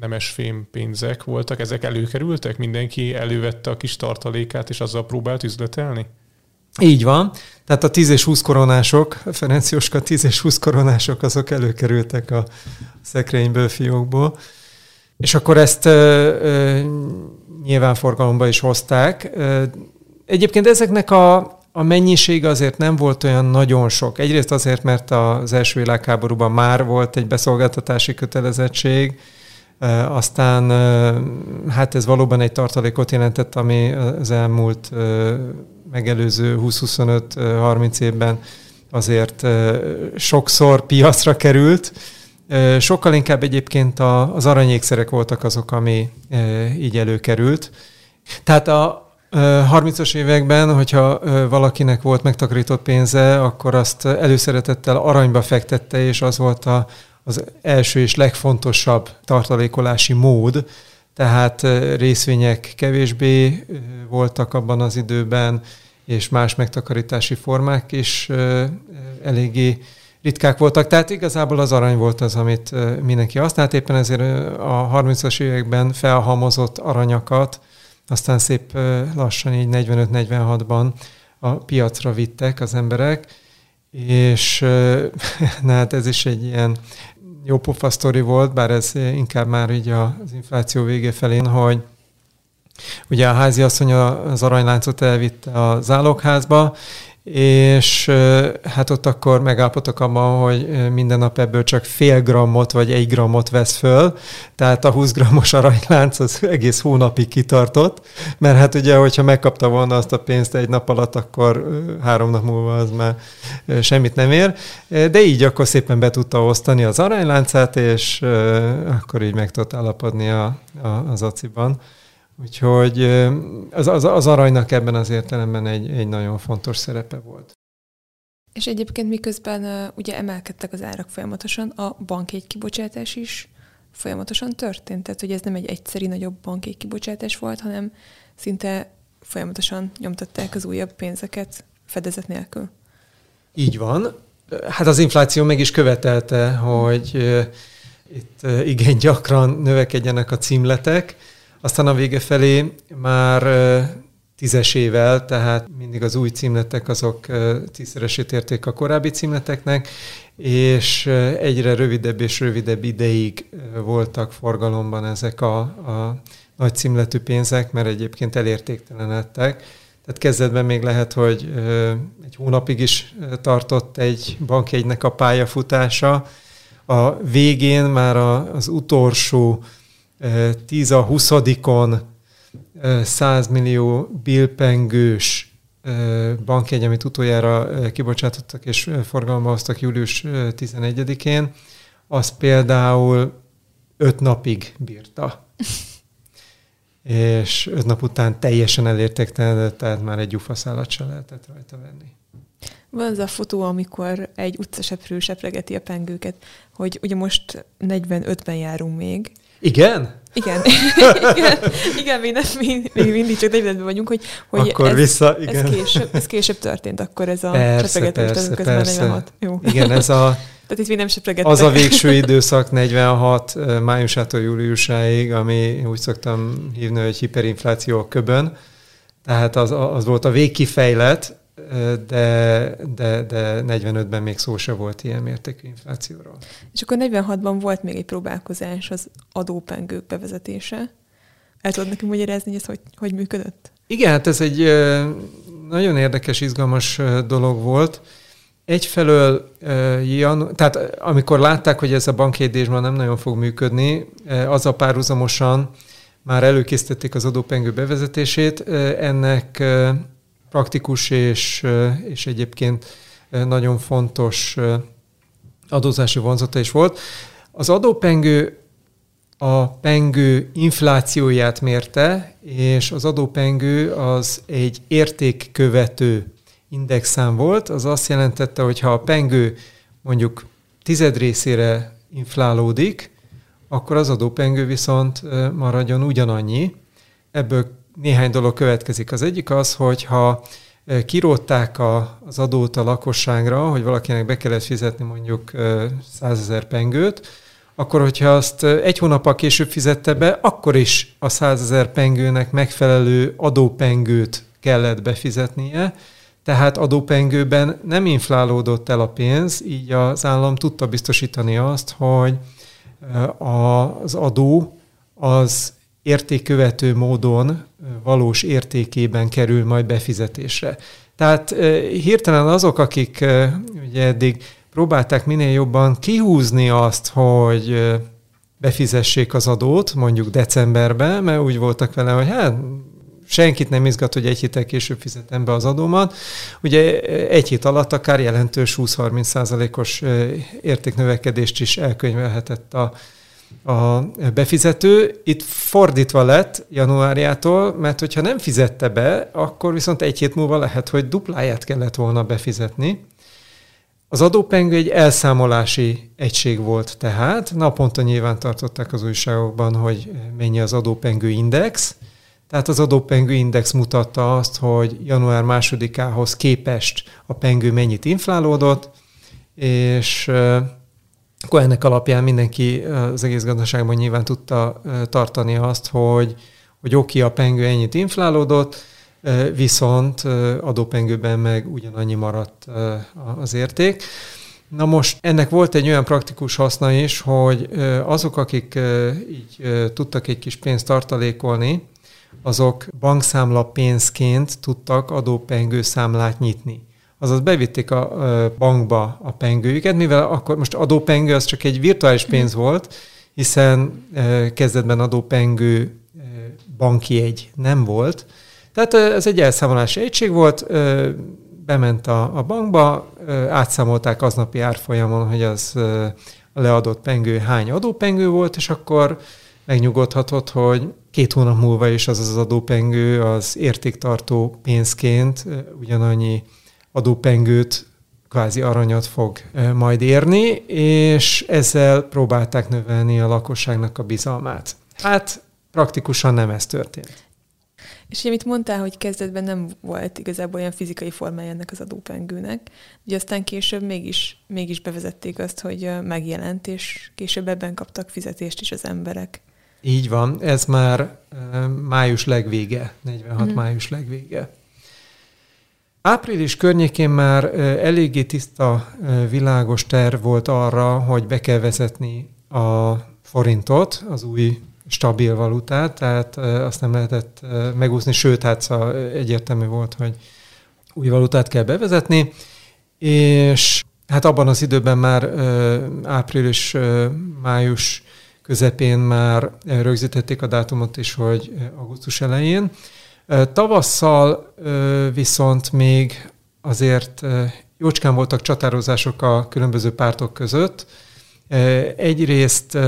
nemesfém pénzek voltak, ezek előkerültek? Mindenki elővette a kis tartalékát, és azzal próbált üzletelni? Így van. Tehát a 10 és 20 koronások, Ferenc Jóska 10 és 20 koronások, azok előkerültek a szekrényből, fiókból. És akkor ezt ö, ö, nyilván is hozták. Ö, egyébként ezeknek a, a mennyiség azért nem volt olyan nagyon sok. Egyrészt azért, mert az első világháborúban már volt egy beszolgáltatási kötelezettség, aztán hát ez valóban egy tartalékot jelentett, ami az elmúlt megelőző 20-25-30 évben azért sokszor piacra került. Sokkal inkább egyébként az aranyékszerek voltak azok, ami így előkerült. Tehát a 30-as években, hogyha valakinek volt megtakarított pénze, akkor azt előszeretettel aranyba fektette, és az volt a, az első és legfontosabb tartalékolási mód, tehát részvények kevésbé voltak abban az időben, és más megtakarítási formák is eléggé ritkák voltak. Tehát igazából az arany volt az, amit mindenki használt. Éppen ezért a 30-as években felhamozott aranyakat, aztán szép lassan így 45-46-ban a piacra vittek az emberek, és na hát ez is egy ilyen jó pofa sztori volt, bár ez inkább már így az infláció vége felén, hogy ugye a házi asszony az aranyláncot elvitte a zálogházba, és hát ott akkor megállapodtak abban, hogy minden nap ebből csak fél grammot vagy egy grammot vesz föl, tehát a 20 grammos aranylánc az egész hónapig kitartott, mert hát ugye, hogyha megkapta volna azt a pénzt egy nap alatt, akkor három nap múlva az már semmit nem ér, de így akkor szépen be tudta osztani az aranyláncát, és akkor így meg tudott állapodni a, a, az aciban. Úgyhogy az, az, az aranynak ebben az értelemben egy, egy nagyon fontos szerepe volt. És egyébként miközben ugye emelkedtek az árak folyamatosan, a bankjegy kibocsátás is folyamatosan történt. Tehát, hogy ez nem egy egyszeri nagyobb bankjegy kibocsátás volt, hanem szinte folyamatosan nyomtatták az újabb pénzeket fedezet nélkül. Így van. Hát az infláció meg is követelte, hogy itt igen gyakran növekedjenek a címletek, aztán a vége felé már tízesével, tehát mindig az új címletek azok tízszeresét érték a korábbi címleteknek, és egyre rövidebb és rövidebb ideig voltak forgalomban ezek a, a nagy címletű pénzek, mert egyébként elértéktelenedtek. Tehát kezdetben még lehet, hogy egy hónapig is tartott egy bankjegynek a pályafutása. A végén már az utolsó 10 a 20-on 100 millió bilpengős bankjegy, amit utoljára kibocsátottak és forgalomba hoztak július 11-én, az például 5 napig bírta. és 5 nap után teljesen elértéktelenedett, tehát már egy gyufaszálat se lehetett rajta venni. Van az a fotó, amikor egy utcaseprő sepregeti a pengőket, hogy ugye most 45-ben járunk még, Igen? Igen. igen, igen, még, nem, még, még mindig csak negyedben vagyunk, hogy, hogy akkor ez, vissza, igen. Ez, később, ez később történt, akkor ez a persze, persze, közben persze. 46. Jó. Igen, ez a, Tehát itt mi nem sepregettek. az a végső időszak 46 májusától júliusáig, ami úgy szoktam hívni, hogy hiperinfláció a köbön. Tehát az, az volt a végkifejlet, de, de, de 45-ben még szó se volt ilyen mértékű inflációról. És akkor 46-ban volt még egy próbálkozás az adópengők bevezetése. El tudod nekünk magyarázni, hogy ez hogy, hogy működött? Igen, hát ez egy nagyon érdekes, izgalmas dolog volt. Egyfelől, janu- tehát amikor látták, hogy ez a bankjegyzés már nem nagyon fog működni, az a párhuzamosan már előkészítették az adópengő bevezetését. Ennek praktikus és, és egyébként nagyon fontos adózási vonzata is volt. Az adópengő a pengő inflációját mérte, és az adópengő az egy értékkövető indexszám volt, az azt jelentette, hogy ha a pengő mondjuk tized részére inflálódik, akkor az adópengő viszont maradjon ugyanannyi. Ebből néhány dolog következik. Az egyik az, hogy ha kirótták a, az adót a lakosságra, hogy valakinek be kellett fizetni mondjuk 100 ezer pengőt, akkor hogyha azt egy hónappal később fizette be, akkor is a 100 ezer pengőnek megfelelő adópengőt kellett befizetnie, tehát adópengőben nem inflálódott el a pénz, így az állam tudta biztosítani azt, hogy az adó az értékkövető módon valós értékében kerül majd befizetésre. Tehát hirtelen azok, akik ugye eddig próbálták minél jobban kihúzni azt, hogy befizessék az adót, mondjuk decemberben, mert úgy voltak vele, hogy hát senkit nem izgat, hogy egy héttel később fizetem be az adómat. Ugye egy hét alatt akár jelentős 20-30 százalékos értéknövekedést is elkönyvelhetett a, a befizető. Itt fordítva lett januárjától, mert hogyha nem fizette be, akkor viszont egy hét múlva lehet, hogy dupláját kellett volna befizetni. Az adópengő egy elszámolási egység volt tehát. Naponta nyilván tartották az újságokban, hogy mennyi az adópengő index. Tehát az adópengő index mutatta azt, hogy január másodikához képest a pengő mennyit inflálódott, és akkor ennek alapján mindenki az egész gazdaságban nyilván tudta tartani azt, hogy, hogy oké, a pengő ennyit inflálódott, viszont adópengőben meg ugyanannyi maradt az érték. Na most ennek volt egy olyan praktikus haszna is, hogy azok, akik így tudtak egy kis pénzt tartalékolni, azok bankszámla pénzként tudtak adópengő számlát nyitni. Azaz bevitték a bankba a pengőjüket, mivel akkor most adópengő az csak egy virtuális pénz volt, hiszen kezdetben adópengő banki egy nem volt, tehát ez egy elszámolási egység volt, bement a, a bankba, átszámolták aznapi árfolyamon, hogy az a leadott pengő hány adópengő volt, és akkor megnyugodhatott, hogy két hónap múlva is az az adópengő az értéktartó pénzként ugyanannyi adópengőt, kvázi aranyat fog majd érni, és ezzel próbálták növelni a lakosságnak a bizalmát. Hát praktikusan nem ez történt. És ugye, amit mondtál, hogy kezdetben nem volt igazából olyan fizikai formája ennek az adópengőnek, ugye aztán később mégis, mégis bevezették azt, hogy megjelent, és később ebben kaptak fizetést is az emberek. Így van, ez már május legvége, 46 mm. május legvége. Április környékén már eléggé tiszta, világos terv volt arra, hogy be kell vezetni a forintot, az új stabil valutát, tehát azt nem lehetett megúszni, sőt, hát szóval egyértelmű volt, hogy új valutát kell bevezetni, és hát abban az időben már április-május közepén már rögzítették a dátumot is, hogy augusztus elején. Tavasszal viszont még azért jócskán voltak csatározások a különböző pártok között. Egyrészt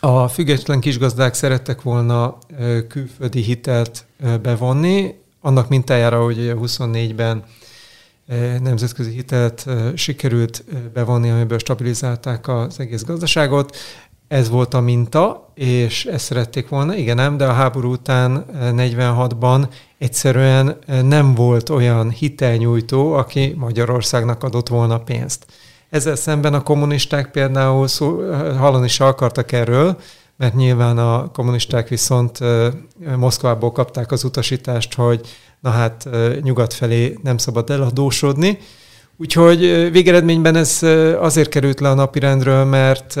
a független kisgazdák szerettek volna külföldi hitelt bevonni, annak mintájára, hogy 24-ben nemzetközi hitelt sikerült bevonni, amiből stabilizálták az egész gazdaságot. Ez volt a minta, és ezt szerették volna, igen nem, de a háború után 46-ban egyszerűen nem volt olyan hitelnyújtó, aki Magyarországnak adott volna pénzt. Ezzel szemben a kommunisták például szó, hallani se akartak erről, mert nyilván a kommunisták viszont Moszkvából kapták az utasítást, hogy na hát nyugat felé nem szabad eladósodni, Úgyhogy végeredményben ez azért került le a napirendről, mert,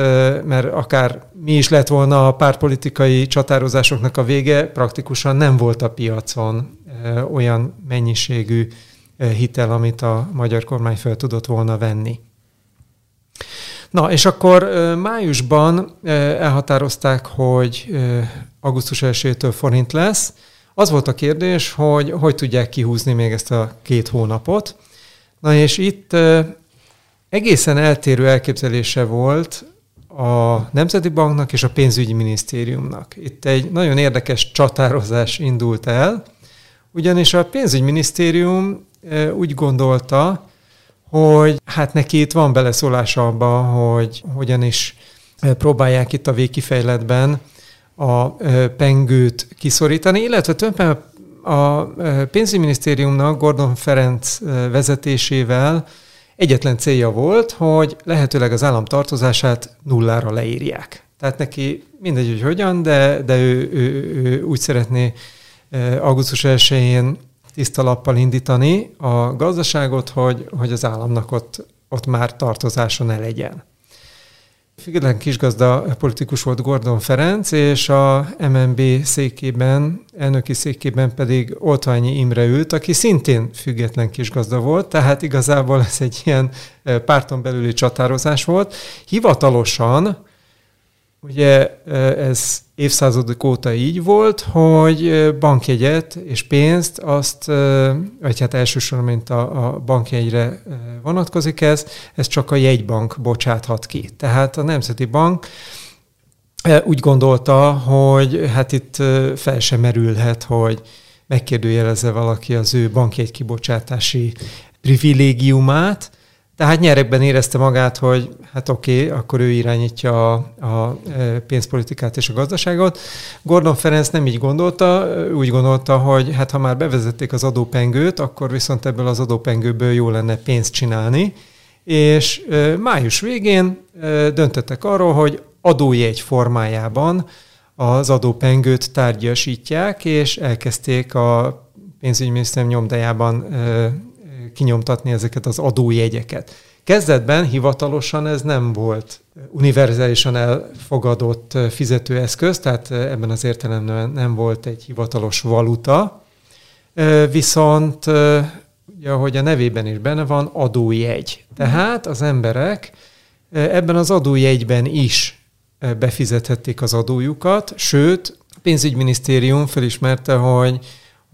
mert akár mi is lett volna a pártpolitikai csatározásoknak a vége, praktikusan nem volt a piacon olyan mennyiségű hitel, amit a magyar kormány fel tudott volna venni. Na, és akkor májusban elhatározták, hogy augusztus 1-től forint lesz. Az volt a kérdés, hogy hogy tudják kihúzni még ezt a két hónapot. Na és itt egészen eltérő elképzelése volt a Nemzeti Banknak és a Pénzügyi Minisztériumnak. Itt egy nagyon érdekes csatározás indult el, ugyanis a Pénzügyminisztérium úgy gondolta, hogy hát neki itt van beleszólása abba, hogy hogyan is próbálják itt a végkifejletben a pengőt kiszorítani, illetve tulajdonképpen a pénzügyminisztériumnak Gordon Ferenc vezetésével egyetlen célja volt, hogy lehetőleg az állam tartozását nullára leírják. Tehát neki mindegy, hogy hogyan, de, de ő, ő, ő úgy szeretné augusztus 1-én tiszta lappal indítani a gazdaságot, hogy, hogy az államnak ott, ott már tartozása ne legyen. Független kisgazda politikus volt Gordon Ferenc, és a MNB székében, elnöki székében pedig Oltványi Imre ült, aki szintén független kisgazda volt, tehát igazából ez egy ilyen eh, párton belüli csatározás volt. Hivatalosan Ugye ez évszázadok óta így volt, hogy bankjegyet és pénzt azt, vagy hát elsősorban, mint a, a bankjegyre vonatkozik ez, ez csak a jegybank bocsáthat ki. Tehát a Nemzeti Bank úgy gondolta, hogy hát itt fel sem merülhet, hogy megkérdőjelezze valaki az ő bankjegy kibocsátási privilégiumát, tehát nyerekben érezte magát, hogy hát oké, okay, akkor ő irányítja a, a e, pénzpolitikát és a gazdaságot. Gordon Ferenc nem így gondolta, úgy gondolta, hogy hát ha már bevezették az adópengőt, akkor viszont ebből az adópengőből jó lenne pénzt csinálni, és e, május végén e, döntöttek arról, hogy adójegy formájában az adópengőt tárgyasítják, és elkezdték a pénzügyminisztérium nyomdájában kinyomtatni ezeket az adójegyeket. Kezdetben hivatalosan ez nem volt univerzálisan elfogadott fizetőeszköz, tehát ebben az értelemben nem volt egy hivatalos valuta, viszont ugye, ahogy a nevében is benne van, adójegy. Tehát az emberek ebben az adójegyben is befizethették az adójukat, sőt, a pénzügyminisztérium felismerte, hogy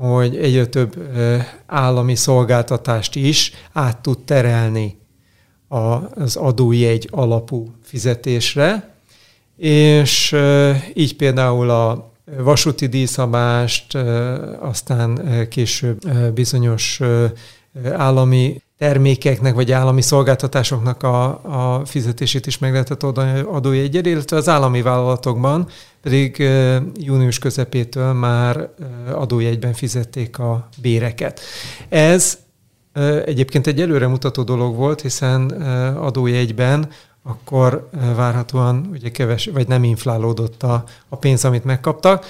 hogy egyre több állami szolgáltatást is át tud terelni az adójegy alapú fizetésre, és így például a vasúti díjszabást, aztán később bizonyos állami termékeknek vagy állami szolgáltatásoknak a, a fizetését is meg lehetett oldani adójegyel, illetve az állami vállalatokban pedig június közepétől már adójegyben fizették a béreket. Ez egyébként egy előremutató dolog volt, hiszen adójegyben akkor várhatóan ugye keves, vagy nem inflálódott a, a pénz, amit megkaptak.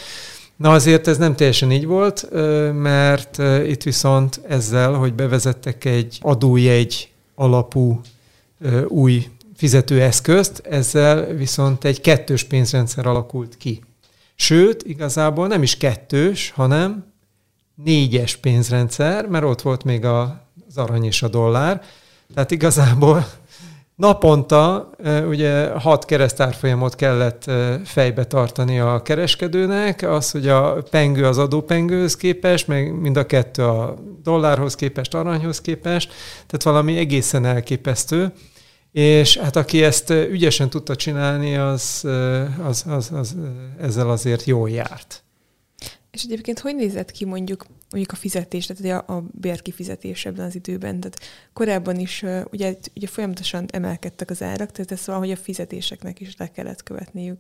Na azért ez nem teljesen így volt, mert itt viszont ezzel, hogy bevezettek egy adójegy alapú új fizetőeszközt, ezzel viszont egy kettős pénzrendszer alakult ki. Sőt, igazából nem is kettős, hanem négyes pénzrendszer, mert ott volt még az arany és a dollár. Tehát igazából Naponta ugye hat keresztárfolyamot kellett fejbe tartani a kereskedőnek, az, hogy a pengő az adópengőhöz képest, meg mind a kettő a dollárhoz képest, aranyhoz képest, tehát valami egészen elképesztő. És hát aki ezt ügyesen tudta csinálni, az, az, az, az ezzel azért jól járt. És egyébként hogy nézett ki mondjuk mondjuk a fizetés, tehát a, a bérkifizetés ebben az időben? Tehát korábban is ugye, ugye folyamatosan emelkedtek az árak, tehát ez szóval, hogy a fizetéseknek is le kellett követniük.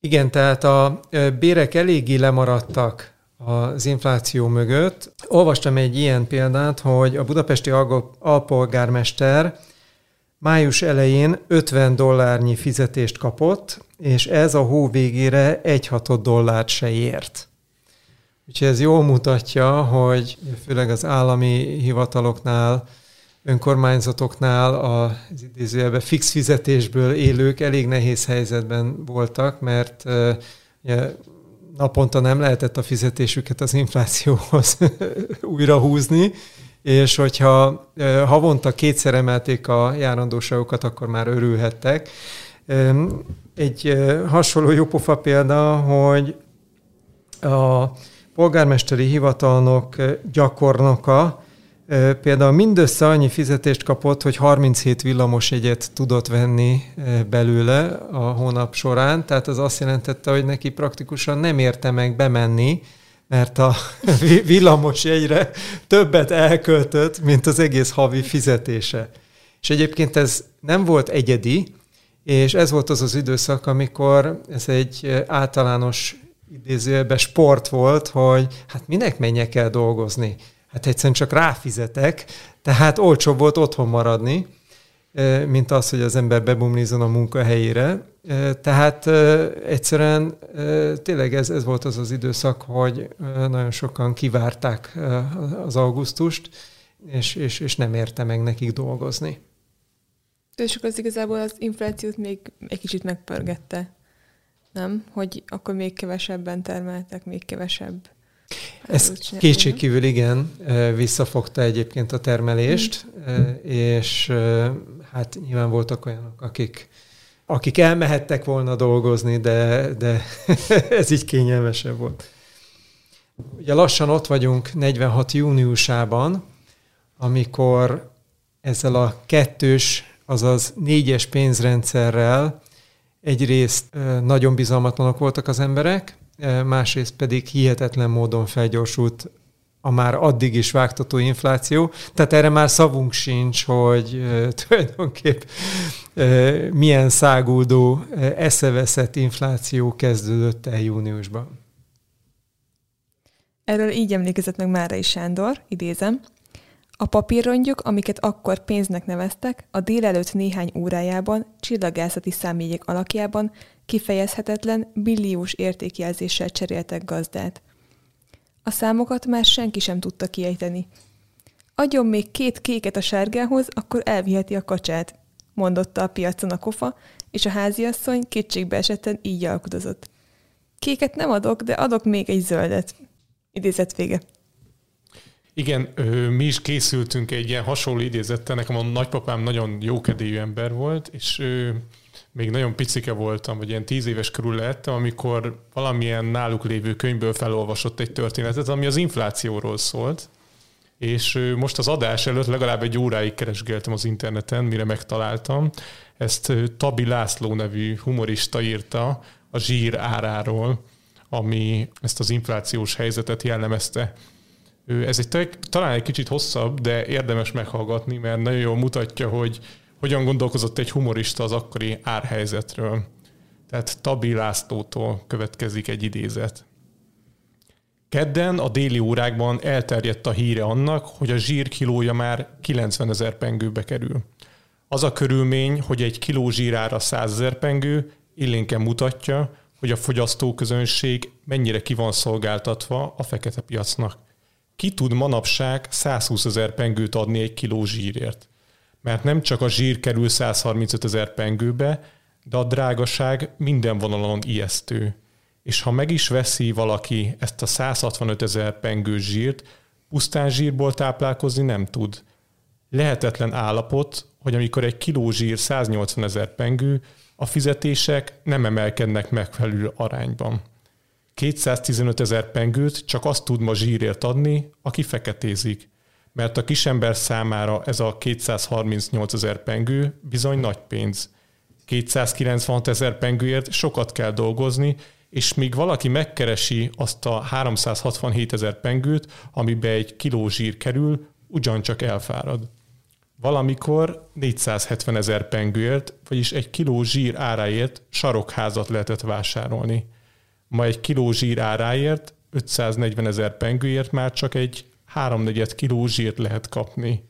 Igen, tehát a bérek eléggé lemaradtak az infláció mögött. Olvastam egy ilyen példát, hogy a budapesti alpolgármester május elején 50 dollárnyi fizetést kapott, és ez a hó végére egy hatot dollárt se ért. Úgyhogy ez jól mutatja, hogy főleg az állami hivataloknál, önkormányzatoknál az idézőjelben fix fizetésből élők elég nehéz helyzetben voltak, mert ugye, naponta nem lehetett a fizetésüket az inflációhoz újra húzni, és hogyha havonta kétszer emelték a járandóságokat, akkor már örülhettek. Egy hasonló jópofa példa, hogy a polgármesteri hivatalnok gyakornoka például mindössze annyi fizetést kapott, hogy 37 villamosjegyet tudott venni belőle a hónap során, tehát az azt jelentette, hogy neki praktikusan nem érte meg bemenni, mert a villamosjegyre többet elköltött, mint az egész havi fizetése. És egyébként ez nem volt egyedi, és ez volt az az időszak, amikor ez egy általános idézőjelben sport volt, hogy hát minek menjek el dolgozni? Hát egyszerűen csak ráfizetek, tehát olcsóbb volt otthon maradni, mint az, hogy az ember bebumlizon a munkahelyére. Tehát egyszerűen tényleg ez, ez volt az az időszak, hogy nagyon sokan kivárták az augusztust, és, és, és nem érte meg nekik dolgozni. És akkor az igazából az inflációt még egy kicsit megpörgette nem? Hogy akkor még kevesebben termeltek, még kevesebb. Ez kétségkívül igen, visszafogta egyébként a termelést, és hát nyilván voltak olyanok, akik, akik elmehettek volna dolgozni, de, de ez így kényelmesebb volt. Ugye lassan ott vagyunk 46 júniusában, amikor ezzel a kettős, azaz négyes pénzrendszerrel egyrészt nagyon bizalmatlanok voltak az emberek, másrészt pedig hihetetlen módon felgyorsult a már addig is vágtató infláció. Tehát erre már szavunk sincs, hogy tulajdonképp milyen száguldó, eszeveszett infláció kezdődött el júniusban. Erről így emlékezett meg Márai Sándor, idézem. A papírrongyok, amiket akkor pénznek neveztek, a délelőtt néhány órájában, csillagászati számjegyek alakjában kifejezhetetlen, billiós értékjelzéssel cseréltek gazdát. A számokat már senki sem tudta kiejteni. Adjon még két kéket a sárgához, akkor elviheti a kacsát, mondotta a piacon a kofa, és a háziasszony kétségbe esetten így alkudozott. Kéket nem adok, de adok még egy zöldet. Idézet vége. Igen, mi is készültünk egy ilyen hasonló idézettel. Nekem a nagypapám nagyon jókedélyű ember volt, és még nagyon picike voltam, vagy ilyen tíz éves körül lehettem, amikor valamilyen náluk lévő könyvből felolvasott egy történetet, ami az inflációról szólt. És most az adás előtt legalább egy óráig keresgéltem az interneten, mire megtaláltam. Ezt Tabi László nevű humorista írta a zsír áráról, ami ezt az inflációs helyzetet jellemezte. Ez egy talán egy kicsit hosszabb, de érdemes meghallgatni, mert nagyon jól mutatja, hogy hogyan gondolkozott egy humorista az akkori árhelyzetről. Tehát Tabi Lászlótól következik egy idézet. Kedden a déli órákban elterjedt a híre annak, hogy a zsír kilója már 90 ezer pengőbe kerül. Az a körülmény, hogy egy kiló zsírára 100 ezer pengő illénken mutatja, hogy a fogyasztóközönség mennyire ki van szolgáltatva a fekete piacnak ki tud manapság 120 ezer pengőt adni egy kiló zsírért? Mert nem csak a zsír kerül 135 ezer pengőbe, de a drágaság minden vonalon ijesztő. És ha meg is veszi valaki ezt a 165 ezer pengő zsírt, pusztán zsírból táplálkozni nem tud. Lehetetlen állapot, hogy amikor egy kiló zsír 180 ezer pengő, a fizetések nem emelkednek megfelelő arányban. 215 ezer pengőt csak azt tud ma zsírért adni, aki feketézik, mert a kisember számára ez a 238 ezer pengő bizony nagy pénz. 296 ezer pengőért sokat kell dolgozni, és míg valaki megkeresi azt a 367 ezer pengőt, amibe egy kiló zsír kerül, ugyancsak elfárad. Valamikor 470 ezer pengőért, vagyis egy kiló zsír áráért sarokházat lehetett vásárolni. Ma egy kiló zsír áráért, 540 ezer pengőért már csak egy háromnegyed kiló zsírt lehet kapni.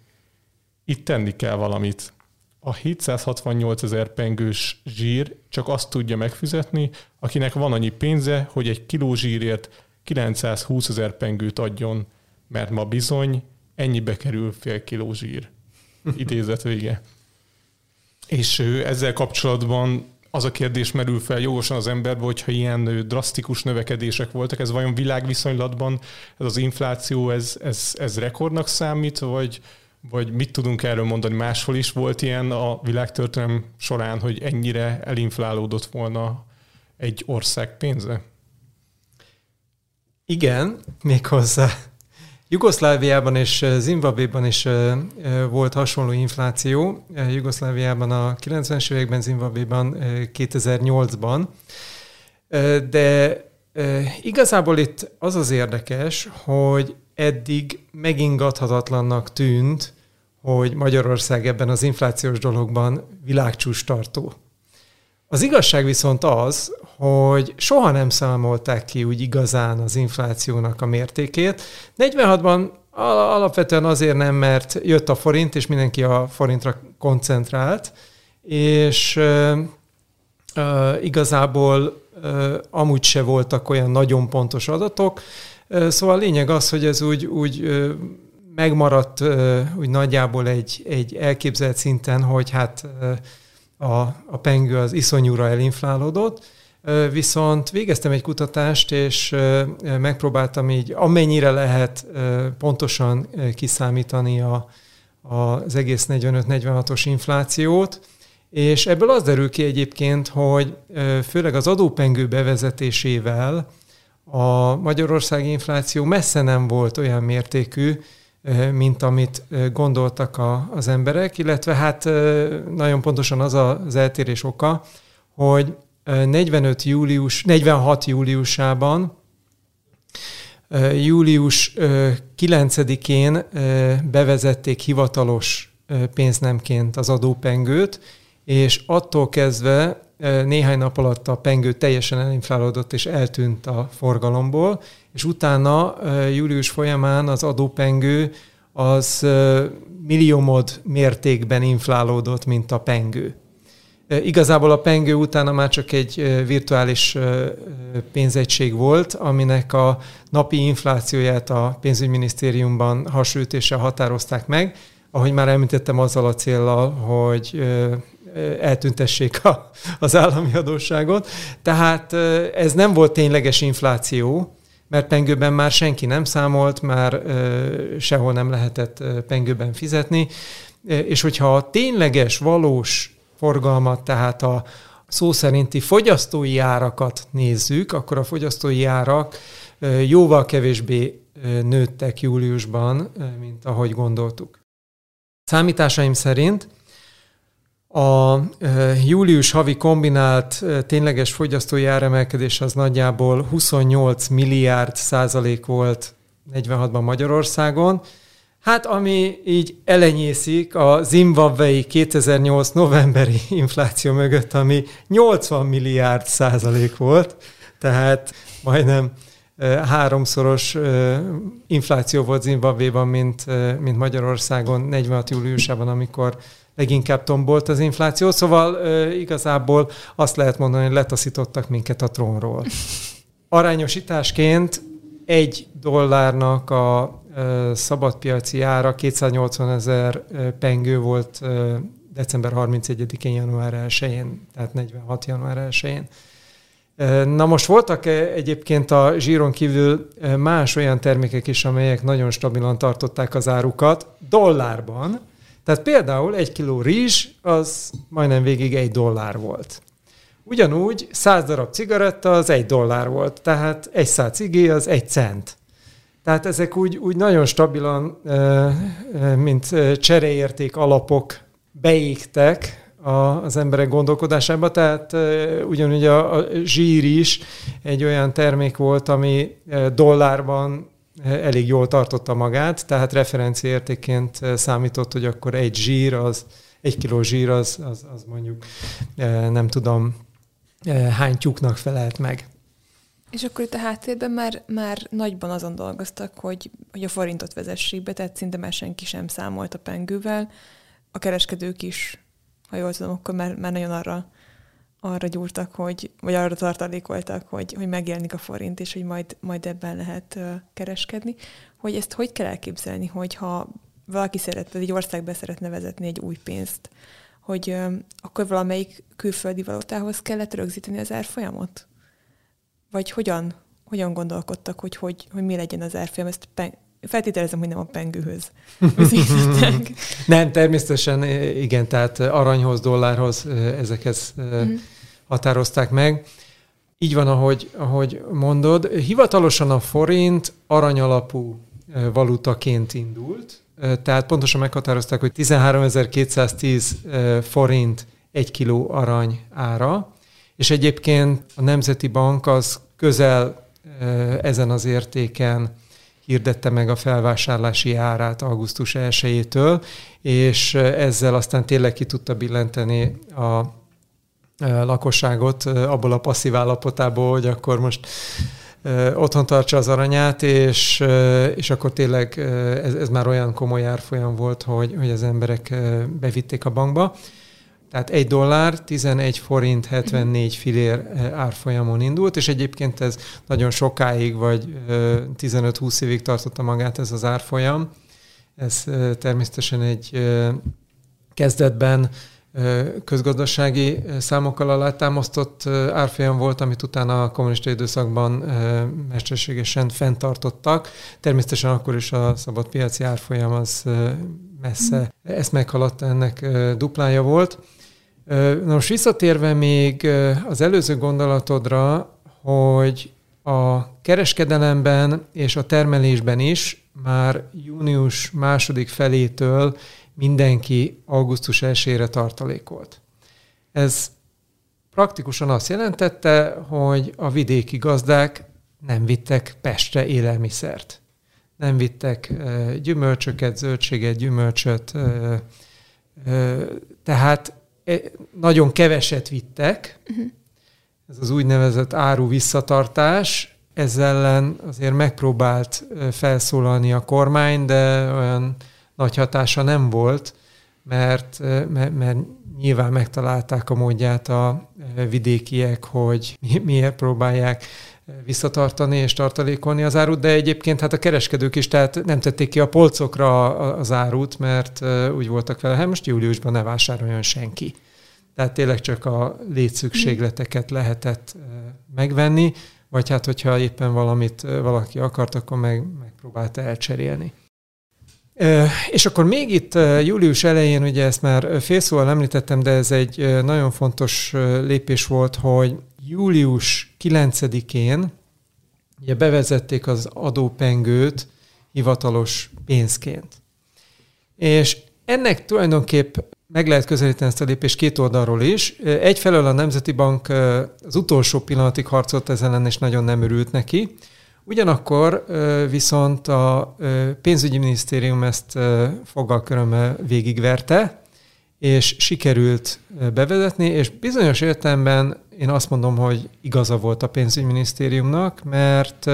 Itt tenni kell valamit. A 768 ezer pengős zsír csak azt tudja megfizetni, akinek van annyi pénze, hogy egy kiló zsírért 920 ezer pengőt adjon, mert ma bizony ennyibe kerül fél kiló zsír. Idézet vége. És ezzel kapcsolatban az a kérdés merül fel jogosan az emberbe, hogyha ilyen drasztikus növekedések voltak, ez vajon világviszonylatban ez az infláció, ez, ez, ez rekordnak számít, vagy, vagy mit tudunk erről mondani? Máshol is volt ilyen a világtörténelem során, hogy ennyire elinflálódott volna egy ország pénze? Igen, méghozzá Jugoszláviában és Zimbabvéban is volt hasonló infláció. Jugoszláviában a 90-es években, Zimbabvéban 2008-ban. De igazából itt az az érdekes, hogy eddig megingathatatlannak tűnt, hogy Magyarország ebben az inflációs dologban világcsúcs tartó. Az igazság viszont az, hogy soha nem számolták ki úgy igazán az inflációnak a mértékét. 46-ban alapvetően azért nem, mert jött a forint, és mindenki a forintra koncentrált, és uh, igazából uh, amúgy se voltak olyan nagyon pontos adatok. Szóval a lényeg az, hogy ez úgy, úgy megmaradt úgy nagyjából egy, egy elképzelt szinten, hogy hát a, a pengő az iszonyúra elinflálódott, viszont végeztem egy kutatást, és megpróbáltam így amennyire lehet pontosan kiszámítani a, az egész 45-46-os inflációt, és ebből az derül ki egyébként, hogy főleg az adópengő bevezetésével a magyarországi infláció messze nem volt olyan mértékű, mint amit gondoltak a, az emberek, illetve hát nagyon pontosan az az eltérés oka, hogy 45 július, 46 júliusában július 9-én bevezették hivatalos pénznemként az adópengőt, és attól kezdve néhány nap alatt a pengő teljesen elinflálódott és eltűnt a forgalomból, és utána július folyamán az adópengő az milliómod mértékben inflálódott, mint a pengő. Igazából a pengő utána már csak egy virtuális pénzegység volt, aminek a napi inflációját a pénzügyminisztériumban hasonlítéssel határozták meg, ahogy már említettem azzal a célral, hogy eltüntessék a, az állami adósságot. Tehát ez nem volt tényleges infláció, mert pengőben már senki nem számolt, már sehol nem lehetett pengőben fizetni, és hogyha a tényleges, valós forgalmat, tehát a szó szerinti fogyasztói árakat nézzük, akkor a fogyasztói árak jóval kevésbé nőttek júliusban, mint ahogy gondoltuk. Számításaim szerint a július havi kombinált tényleges fogyasztói áremelkedés az nagyjából 28 milliárd százalék volt 46-ban Magyarországon, Hát ami így elenyészik a zimbabvei 2008 novemberi infláció mögött, ami 80 milliárd százalék volt, tehát majdnem háromszoros infláció volt Zimbabvéban, mint, mint Magyarországon 46 júliusában, amikor leginkább tombolt az infláció. Szóval igazából azt lehet mondani, hogy letaszítottak minket a trónról. Arányosításként egy dollárnak a szabadpiaci ára 280 ezer pengő volt december 31-én, január 1-én, tehát 46 január 1-én. Na most voltak egyébként a zsíron kívül más olyan termékek is, amelyek nagyon stabilan tartották az árukat dollárban. Tehát például egy kiló rizs az majdnem végig egy dollár volt. Ugyanúgy 100 darab cigaretta az egy dollár volt, tehát egy száz cigi az egy cent. Tehát ezek úgy, úgy nagyon stabilan, mint csereérték alapok beégtek az emberek gondolkodásába, tehát ugyanúgy a, a zsír is egy olyan termék volt, ami dollárban elég jól tartotta magát, tehát referenciértéként számított, hogy akkor egy zsír, az, egy kiló zsír, az, az, az mondjuk nem tudom hány tyúknak felelt meg. És akkor itt a háttérben már, már nagyban azon dolgoztak, hogy, hogy a forintot vezessék be, tehát szinte már senki sem számolt a pengővel. A kereskedők is, ha jól tudom, akkor már, már nagyon arra, arra gyúrtak, hogy, vagy arra tartalékoltak, hogy, hogy megjelenik a forint, és hogy majd, majd ebben lehet uh, kereskedni. Hogy ezt hogy kell elképzelni, hogyha valaki szeret, vagy egy országba szeretne vezetni egy új pénzt, hogy uh, akkor valamelyik külföldi valutához kellett rögzíteni az árfolyamot? Vagy hogyan, hogyan gondolkodtak, hogy, hogy, hogy mi legyen az árfolyam? Ezt feltételezem, hogy nem a pengőhöz Nem, természetesen igen, tehát aranyhoz, dollárhoz ezekhez mm. határozták meg. Így van, ahogy, ahogy mondod. Hivatalosan a forint aranyalapú valutaként indult, tehát pontosan meghatározták, hogy 13.210 forint egy kiló arany ára, és egyébként a Nemzeti Bank az közel ezen az értéken hirdette meg a felvásárlási árát augusztus 1-től, és ezzel aztán tényleg ki tudta billenteni a lakosságot abból a passzív állapotából, hogy akkor most otthon tartsa az aranyát, és, és akkor tényleg ez, ez már olyan komoly árfolyam volt, hogy, hogy az emberek bevitték a bankba. Tehát egy dollár 11 forint 74 filér eh, árfolyamon indult, és egyébként ez nagyon sokáig, vagy 15-20 évig tartotta magát ez az árfolyam. Ez természetesen egy kezdetben közgazdasági számokkal alátámasztott árfolyam volt, amit utána a kommunista időszakban mesterségesen fenntartottak. Természetesen akkor is a szabad piaci árfolyam az messze ezt meghaladta, ennek duplája volt. Na most visszatérve még az előző gondolatodra, hogy a kereskedelemben és a termelésben is már június második felétől mindenki augusztus 1 tartalékolt. Ez praktikusan azt jelentette, hogy a vidéki gazdák nem vittek Pestre élelmiszert. Nem vittek gyümölcsöket, zöldséget, gyümölcsöt, tehát nagyon keveset vittek, uh-huh. ez az úgynevezett áru visszatartás, ezzel ellen azért megpróbált felszólalni a kormány, de olyan nagy hatása nem volt, mert, mert, mert nyilván megtalálták a módját a vidékiek, hogy miért próbálják visszatartani és tartalékolni az árut, de egyébként hát a kereskedők is, tehát nem tették ki a polcokra az árut, mert úgy voltak vele, hát most júliusban ne vásároljon senki. Tehát tényleg csak a létszükségleteket lehetett megvenni, vagy hát hogyha éppen valamit valaki akart, akkor meg, megpróbálta elcserélni. És akkor még itt július elején, ugye ezt már félszóval említettem, de ez egy nagyon fontos lépés volt, hogy július 9-én ugye bevezették az adópengőt hivatalos pénzként. És ennek tulajdonképp meg lehet közelíteni ezt a lépést két oldalról is. Egyfelől a Nemzeti Bank az utolsó pillanatig harcolt ezen ellen, és nagyon nem örült neki. Ugyanakkor viszont a pénzügyi minisztérium ezt fogalkörömmel végigverte, és sikerült bevezetni, és bizonyos értelemben én azt mondom, hogy igaza volt a pénzügyminisztériumnak, mert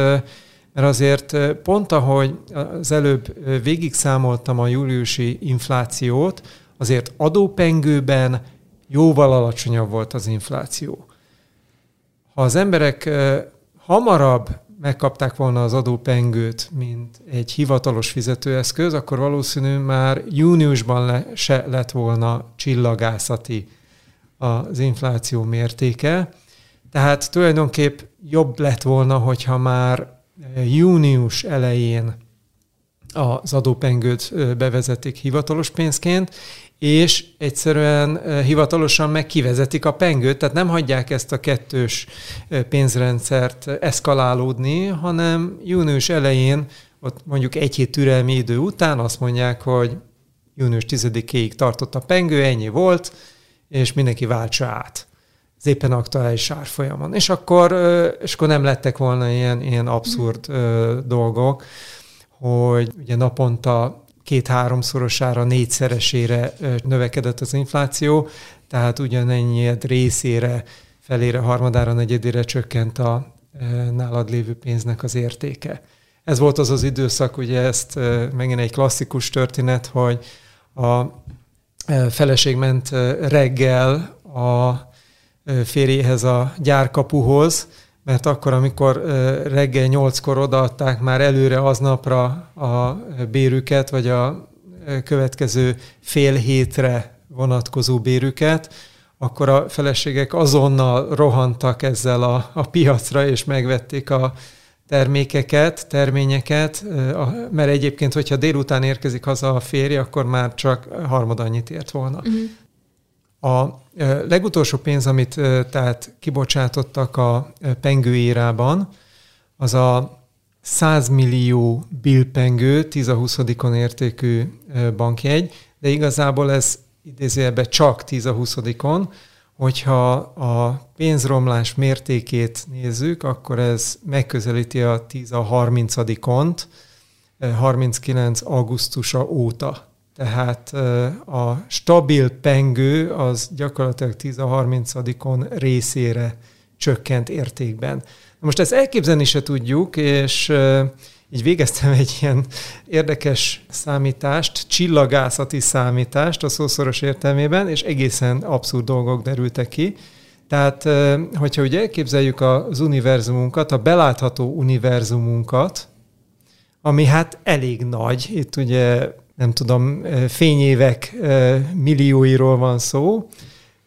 mert azért pont ahogy az előbb végig számoltam a júliusi inflációt, azért adópengőben jóval alacsonyabb volt az infláció. Ha az emberek hamarabb megkapták volna az adópengőt, mint egy hivatalos fizetőeszköz, akkor valószínű már júniusban le, se lett volna csillagászati az infláció mértéke. Tehát tulajdonképp jobb lett volna, hogyha már június elején az adópengőt bevezetik hivatalos pénzként, és egyszerűen hivatalosan meg kivezetik a pengőt, tehát nem hagyják ezt a kettős pénzrendszert eszkalálódni, hanem június elején, ott mondjuk egy hét türelmi idő után azt mondják, hogy június 10-ig tartott a pengő, ennyi volt, és mindenki váltsa át az éppen aktuális árfolyamon. És akkor, és akkor nem lettek volna ilyen, ilyen abszurd dolgok, hogy ugye naponta két-háromszorosára, négyszeresére növekedett az infláció, tehát ugyanennyi részére, felére, harmadára, negyedére csökkent a nálad lévő pénznek az értéke. Ez volt az az időszak, ugye ezt megint egy klasszikus történet, hogy a feleség ment reggel a férjéhez a gyárkapuhoz, mert akkor, amikor reggel nyolckor odaadták már előre aznapra a bérüket, vagy a következő fél hétre vonatkozó bérüket, akkor a feleségek azonnal rohantak ezzel a, a piacra, és megvették a termékeket, terményeket, mert egyébként, hogyha délután érkezik haza a férj, akkor már csak harmad annyit ért volna. Uh-huh. A legutolsó pénz, amit tehát kibocsátottak a pengőérában, az a 100 millió billpengő, 10 a 20 értékű bankjegy, de igazából ez idézőjelben csak 10 a 20 hogyha a pénzromlás mértékét nézzük, akkor ez megközelíti a 10 a 30-ont, 39 augusztusa óta. Tehát a stabil pengő az gyakorlatilag 10 a 30-on részére csökkent értékben. Most ezt elképzelni se tudjuk, és így végeztem egy ilyen érdekes számítást, csillagászati számítást a szószoros értelmében, és egészen abszurd dolgok derültek ki. Tehát, hogyha ugye elképzeljük az univerzumunkat, a belátható univerzumunkat, ami hát elég nagy, itt ugye nem tudom, fényévek millióiról van szó,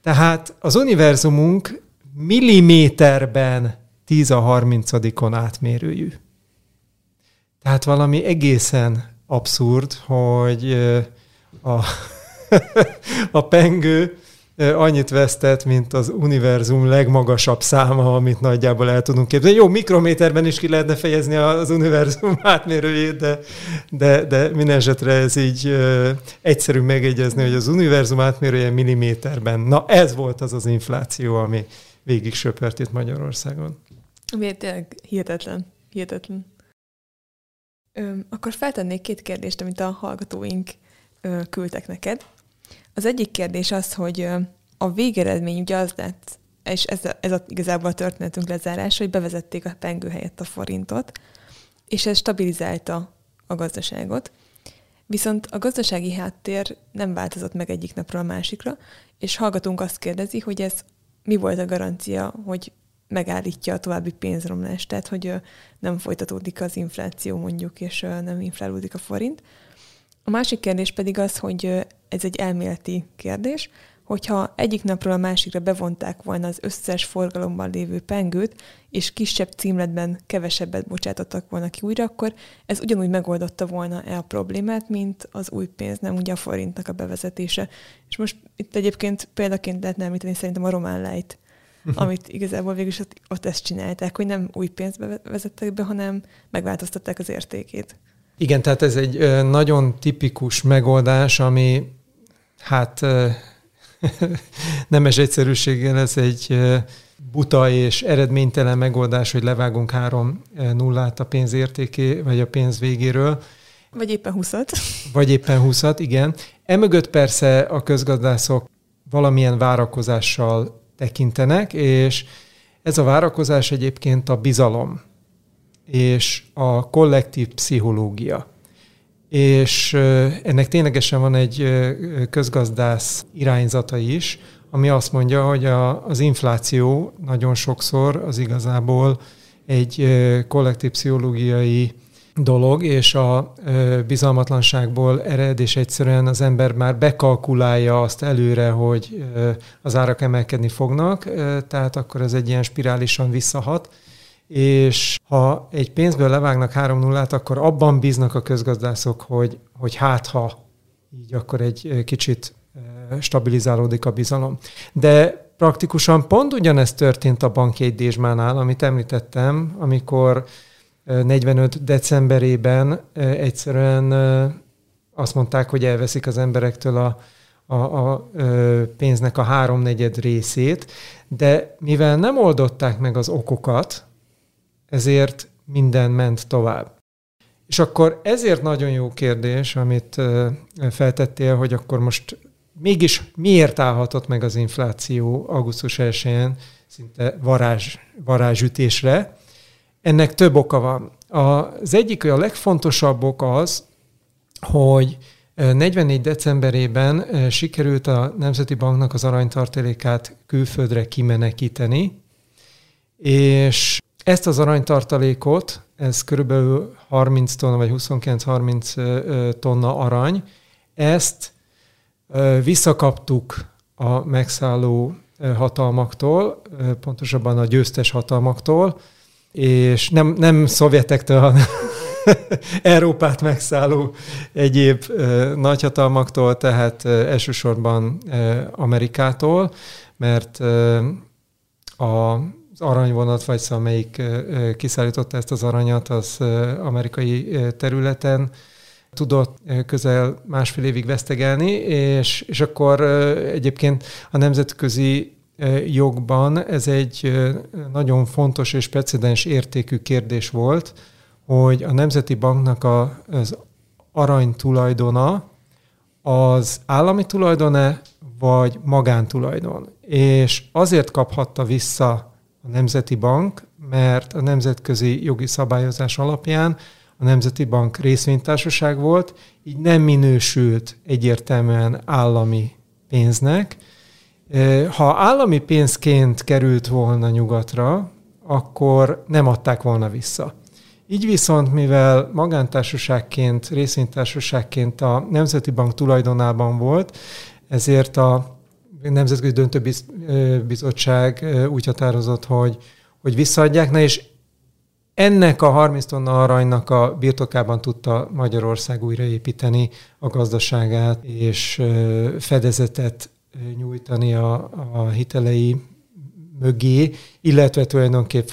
tehát az univerzumunk milliméterben 10 a 30 átmérőjű. Tehát valami egészen abszurd, hogy a, a pengő annyit vesztett, mint az univerzum legmagasabb száma, amit nagyjából el tudunk képzelni. Jó, mikrométerben is ki lehetne fejezni az univerzum átmérőjét, de, de, de minden esetre ez így ö, egyszerű megegyezni, hogy az univerzum átmérője milliméterben. Na ez volt az az infláció, ami végig söpört itt Magyarországon. Ami tényleg hihetetlen. Hihetetlen. Akkor feltennék két kérdést, amit a hallgatóink küldtek neked. Az egyik kérdés az, hogy a végeredmény ugye az lett, és ez, a, ez a, igazából a történetünk lezárása, hogy bevezették a pengő helyett a forintot, és ez stabilizálta a gazdaságot. Viszont a gazdasági háttér nem változott meg egyik napról a másikra, és hallgatunk azt kérdezi, hogy ez mi volt a garancia, hogy megállítja a további pénzromlást, tehát hogy nem folytatódik az infláció mondjuk, és nem inflálódik a forint. A másik kérdés pedig az, hogy ez egy elméleti kérdés, hogyha egyik napról a másikra bevonták volna az összes forgalomban lévő pengőt, és kisebb címletben kevesebbet bocsátottak volna ki újra, akkor ez ugyanúgy megoldotta volna-e a problémát, mint az új pénz, nem ugye a forintnak a bevezetése. És most itt egyébként példaként lehetne említeni szerintem a román lejt, amit igazából végül is ott, ott ezt csinálták, hogy nem új pénzt vezettek be, hanem megváltoztatták az értékét. Igen, tehát ez egy nagyon tipikus megoldás, ami hát nemes egyszerűséggel ez egy buta és eredménytelen megoldás, hogy levágunk három nullát a pénz értéké, vagy a pénz végéről. Vagy éppen húszat. Vagy éppen húszat, igen. Emögött persze a közgazdászok valamilyen várakozással tekintenek, és ez a várakozás egyébként a bizalom és a kollektív pszichológia. És ennek ténylegesen van egy közgazdász irányzata is, ami azt mondja, hogy a, az infláció nagyon sokszor az igazából egy kollektív pszichológiai dolog, és a bizalmatlanságból ered, és egyszerűen az ember már bekalkulálja azt előre, hogy az árak emelkedni fognak, tehát akkor ez egy ilyen spirálisan visszahat és ha egy pénzből levágnak 3 nullát, akkor abban bíznak a közgazdászok, hogy, hogy hát ha így akkor egy kicsit stabilizálódik a bizalom. De praktikusan pont ugyanezt történt a bankjegy Dézsmánál, amit említettem, amikor 45 decemberében egyszerűen azt mondták, hogy elveszik az emberektől a, a, a pénznek a háromnegyed részét, de mivel nem oldották meg az okokat, ezért minden ment tovább. És akkor ezért nagyon jó kérdés, amit feltettél, hogy akkor most mégis miért állhatott meg az infláció augusztus 1-én szinte varázs, varázsütésre? Ennek több oka van. Az egyik, a legfontosabb ok az, hogy 44 decemberében sikerült a Nemzeti Banknak az aranytartalékát külföldre kimenekíteni, és ezt az aranytartalékot, ez körülbelül 30 tonna, vagy 29-30 tonna arany, ezt visszakaptuk a megszálló hatalmaktól, pontosabban a győztes hatalmaktól, és nem, nem szovjetektől, hanem Európát megszálló egyéb nagyhatalmaktól, tehát elsősorban Amerikától, mert a az aranyvonat, vagy szóval melyik kiszállította ezt az aranyat, az amerikai területen tudott közel másfél évig vesztegelni, és, és akkor egyébként a nemzetközi jogban ez egy nagyon fontos és precedens értékű kérdés volt, hogy a Nemzeti Banknak a, arany tulajdona az állami tulajdone, vagy magántulajdon. És azért kaphatta vissza a Nemzeti Bank, mert a nemzetközi jogi szabályozás alapján a Nemzeti Bank részvénytársaság volt, így nem minősült egyértelműen állami pénznek. Ha állami pénzként került volna nyugatra, akkor nem adták volna vissza. Így viszont, mivel magántársaságként, részvénytársaságként a Nemzeti Bank tulajdonában volt, ezért a Nemzetközi Döntőbizottság úgy határozott, hogy, hogy visszaadják, na és ennek a 30 tonna aranynak a birtokában tudta Magyarország újraépíteni a gazdaságát, és fedezetet nyújtani a, a hitelei mögé, illetve tulajdonképp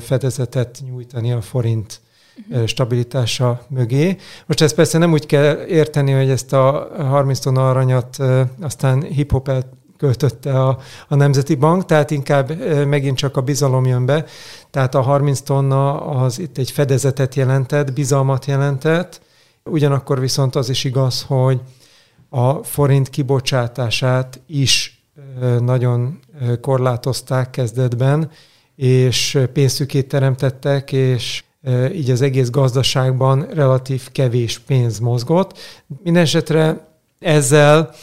fedezetet nyújtani a forint uh-huh. stabilitása mögé. Most ezt persze nem úgy kell érteni, hogy ezt a 30 tonna aranyat aztán hip költötte a, a Nemzeti Bank, tehát inkább megint csak a bizalom jön be. Tehát a 30 tonna az itt egy fedezetet jelentett, bizalmat jelentett, ugyanakkor viszont az is igaz, hogy a forint kibocsátását is nagyon korlátozták kezdetben, és pénzszükét teremtettek, és így az egész gazdaságban relatív kevés pénz mozgott. Mindenesetre ezzel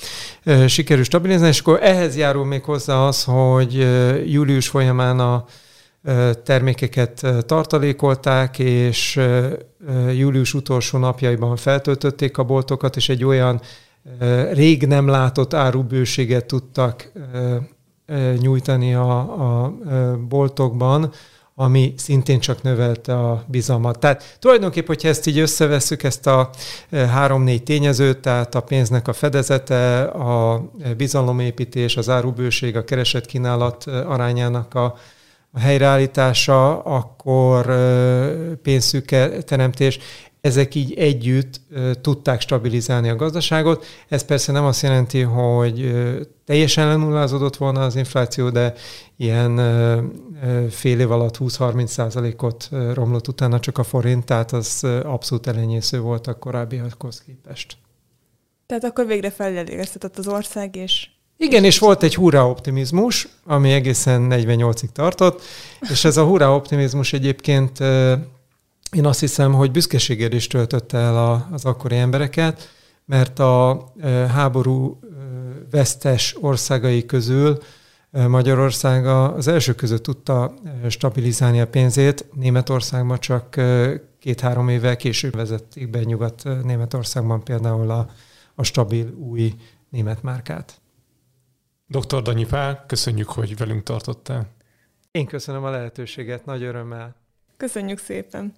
sikerül stabilizálni, és akkor ehhez járul még hozzá az, hogy július folyamán a termékeket tartalékolták, és július utolsó napjaiban feltöltötték a boltokat, és egy olyan rég nem látott árubőséget tudtak nyújtani a, a boltokban, ami szintén csak növelte a bizalmat. Tehát tulajdonképpen, hogyha ezt így összevesszük, ezt a három-négy tényezőt, tehát a pénznek a fedezete, a bizalomépítés, az árubőség, a keresett kínálat arányának a, a helyreállítása, akkor pénzszűke teremtés, ezek így együtt tudták stabilizálni a gazdaságot. Ez persze nem azt jelenti, hogy teljesen lenullázódott volna az infláció, de ilyen fél év alatt 20-30 százalékot romlott utána csak a forint, tehát az abszolút elenyésző volt a korábbiakhoz képest. Tehát akkor végre felelégeztetett az ország, és igen, és volt egy hurrá optimizmus, ami egészen 48-ig tartott, és ez a hurrá optimizmus egyébként én azt hiszem, hogy büszkeséggel is töltötte el az akkori embereket, mert a háború vesztes országai közül Magyarország az első között tudta stabilizálni a pénzét, Németországban csak két-három évvel később vezették be Nyugat-Németországban például a, a stabil új német márkát. Dr. Danyi Pál, köszönjük, hogy velünk tartottál. Én köszönöm a lehetőséget, nagy örömmel. Köszönjük szépen.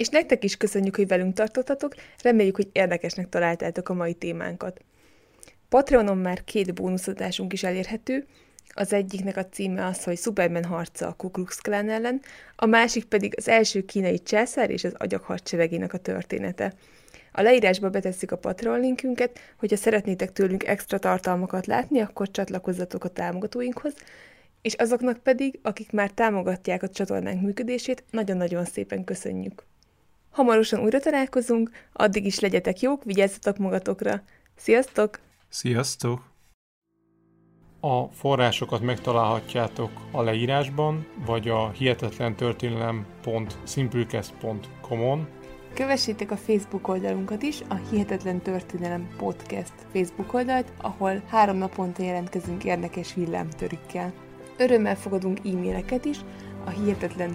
És nektek is köszönjük, hogy velünk tartottatok, reméljük, hogy érdekesnek találtátok a mai témánkat. Patreonon már két bónuszadásunk is elérhető, az egyiknek a címe az, hogy Superman harca a Ku Klux Klan ellen, a másik pedig az első kínai császár és az agyak hadseregének a története. A leírásba betesszük a Patreon linkünket, hogyha szeretnétek tőlünk extra tartalmakat látni, akkor csatlakozzatok a támogatóinkhoz, és azoknak pedig, akik már támogatják a csatornánk működését, nagyon-nagyon szépen köszönjük. Hamarosan újra találkozunk, addig is legyetek jók, vigyázzatok magatokra. Sziasztok! Sziasztok! A forrásokat megtalálhatjátok a leírásban, vagy a hihetetlentörténelem.simplecast.com-on. Kövessétek a Facebook oldalunkat is, a Hihetetlen Történelem Podcast Facebook oldalt, ahol három naponta jelentkezünk érdekes villámtörikkel. Örömmel fogadunk e-maileket is a hihetetlen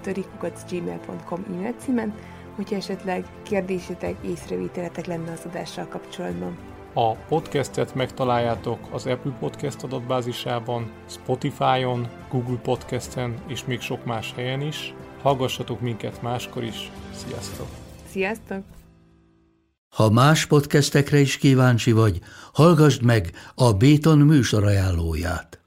gmail.com e-mail címen, hogyha esetleg kérdésetek, észrevételetek lenne az adással kapcsolatban. A podcastet megtaláljátok az Apple Podcast adatbázisában, Spotify-on, Google Podcasten és még sok más helyen is. Hallgassatok minket máskor is. Sziasztok! Sziasztok! Ha más podcastekre is kíváncsi vagy, hallgassd meg a Béton műsor ajánlóját.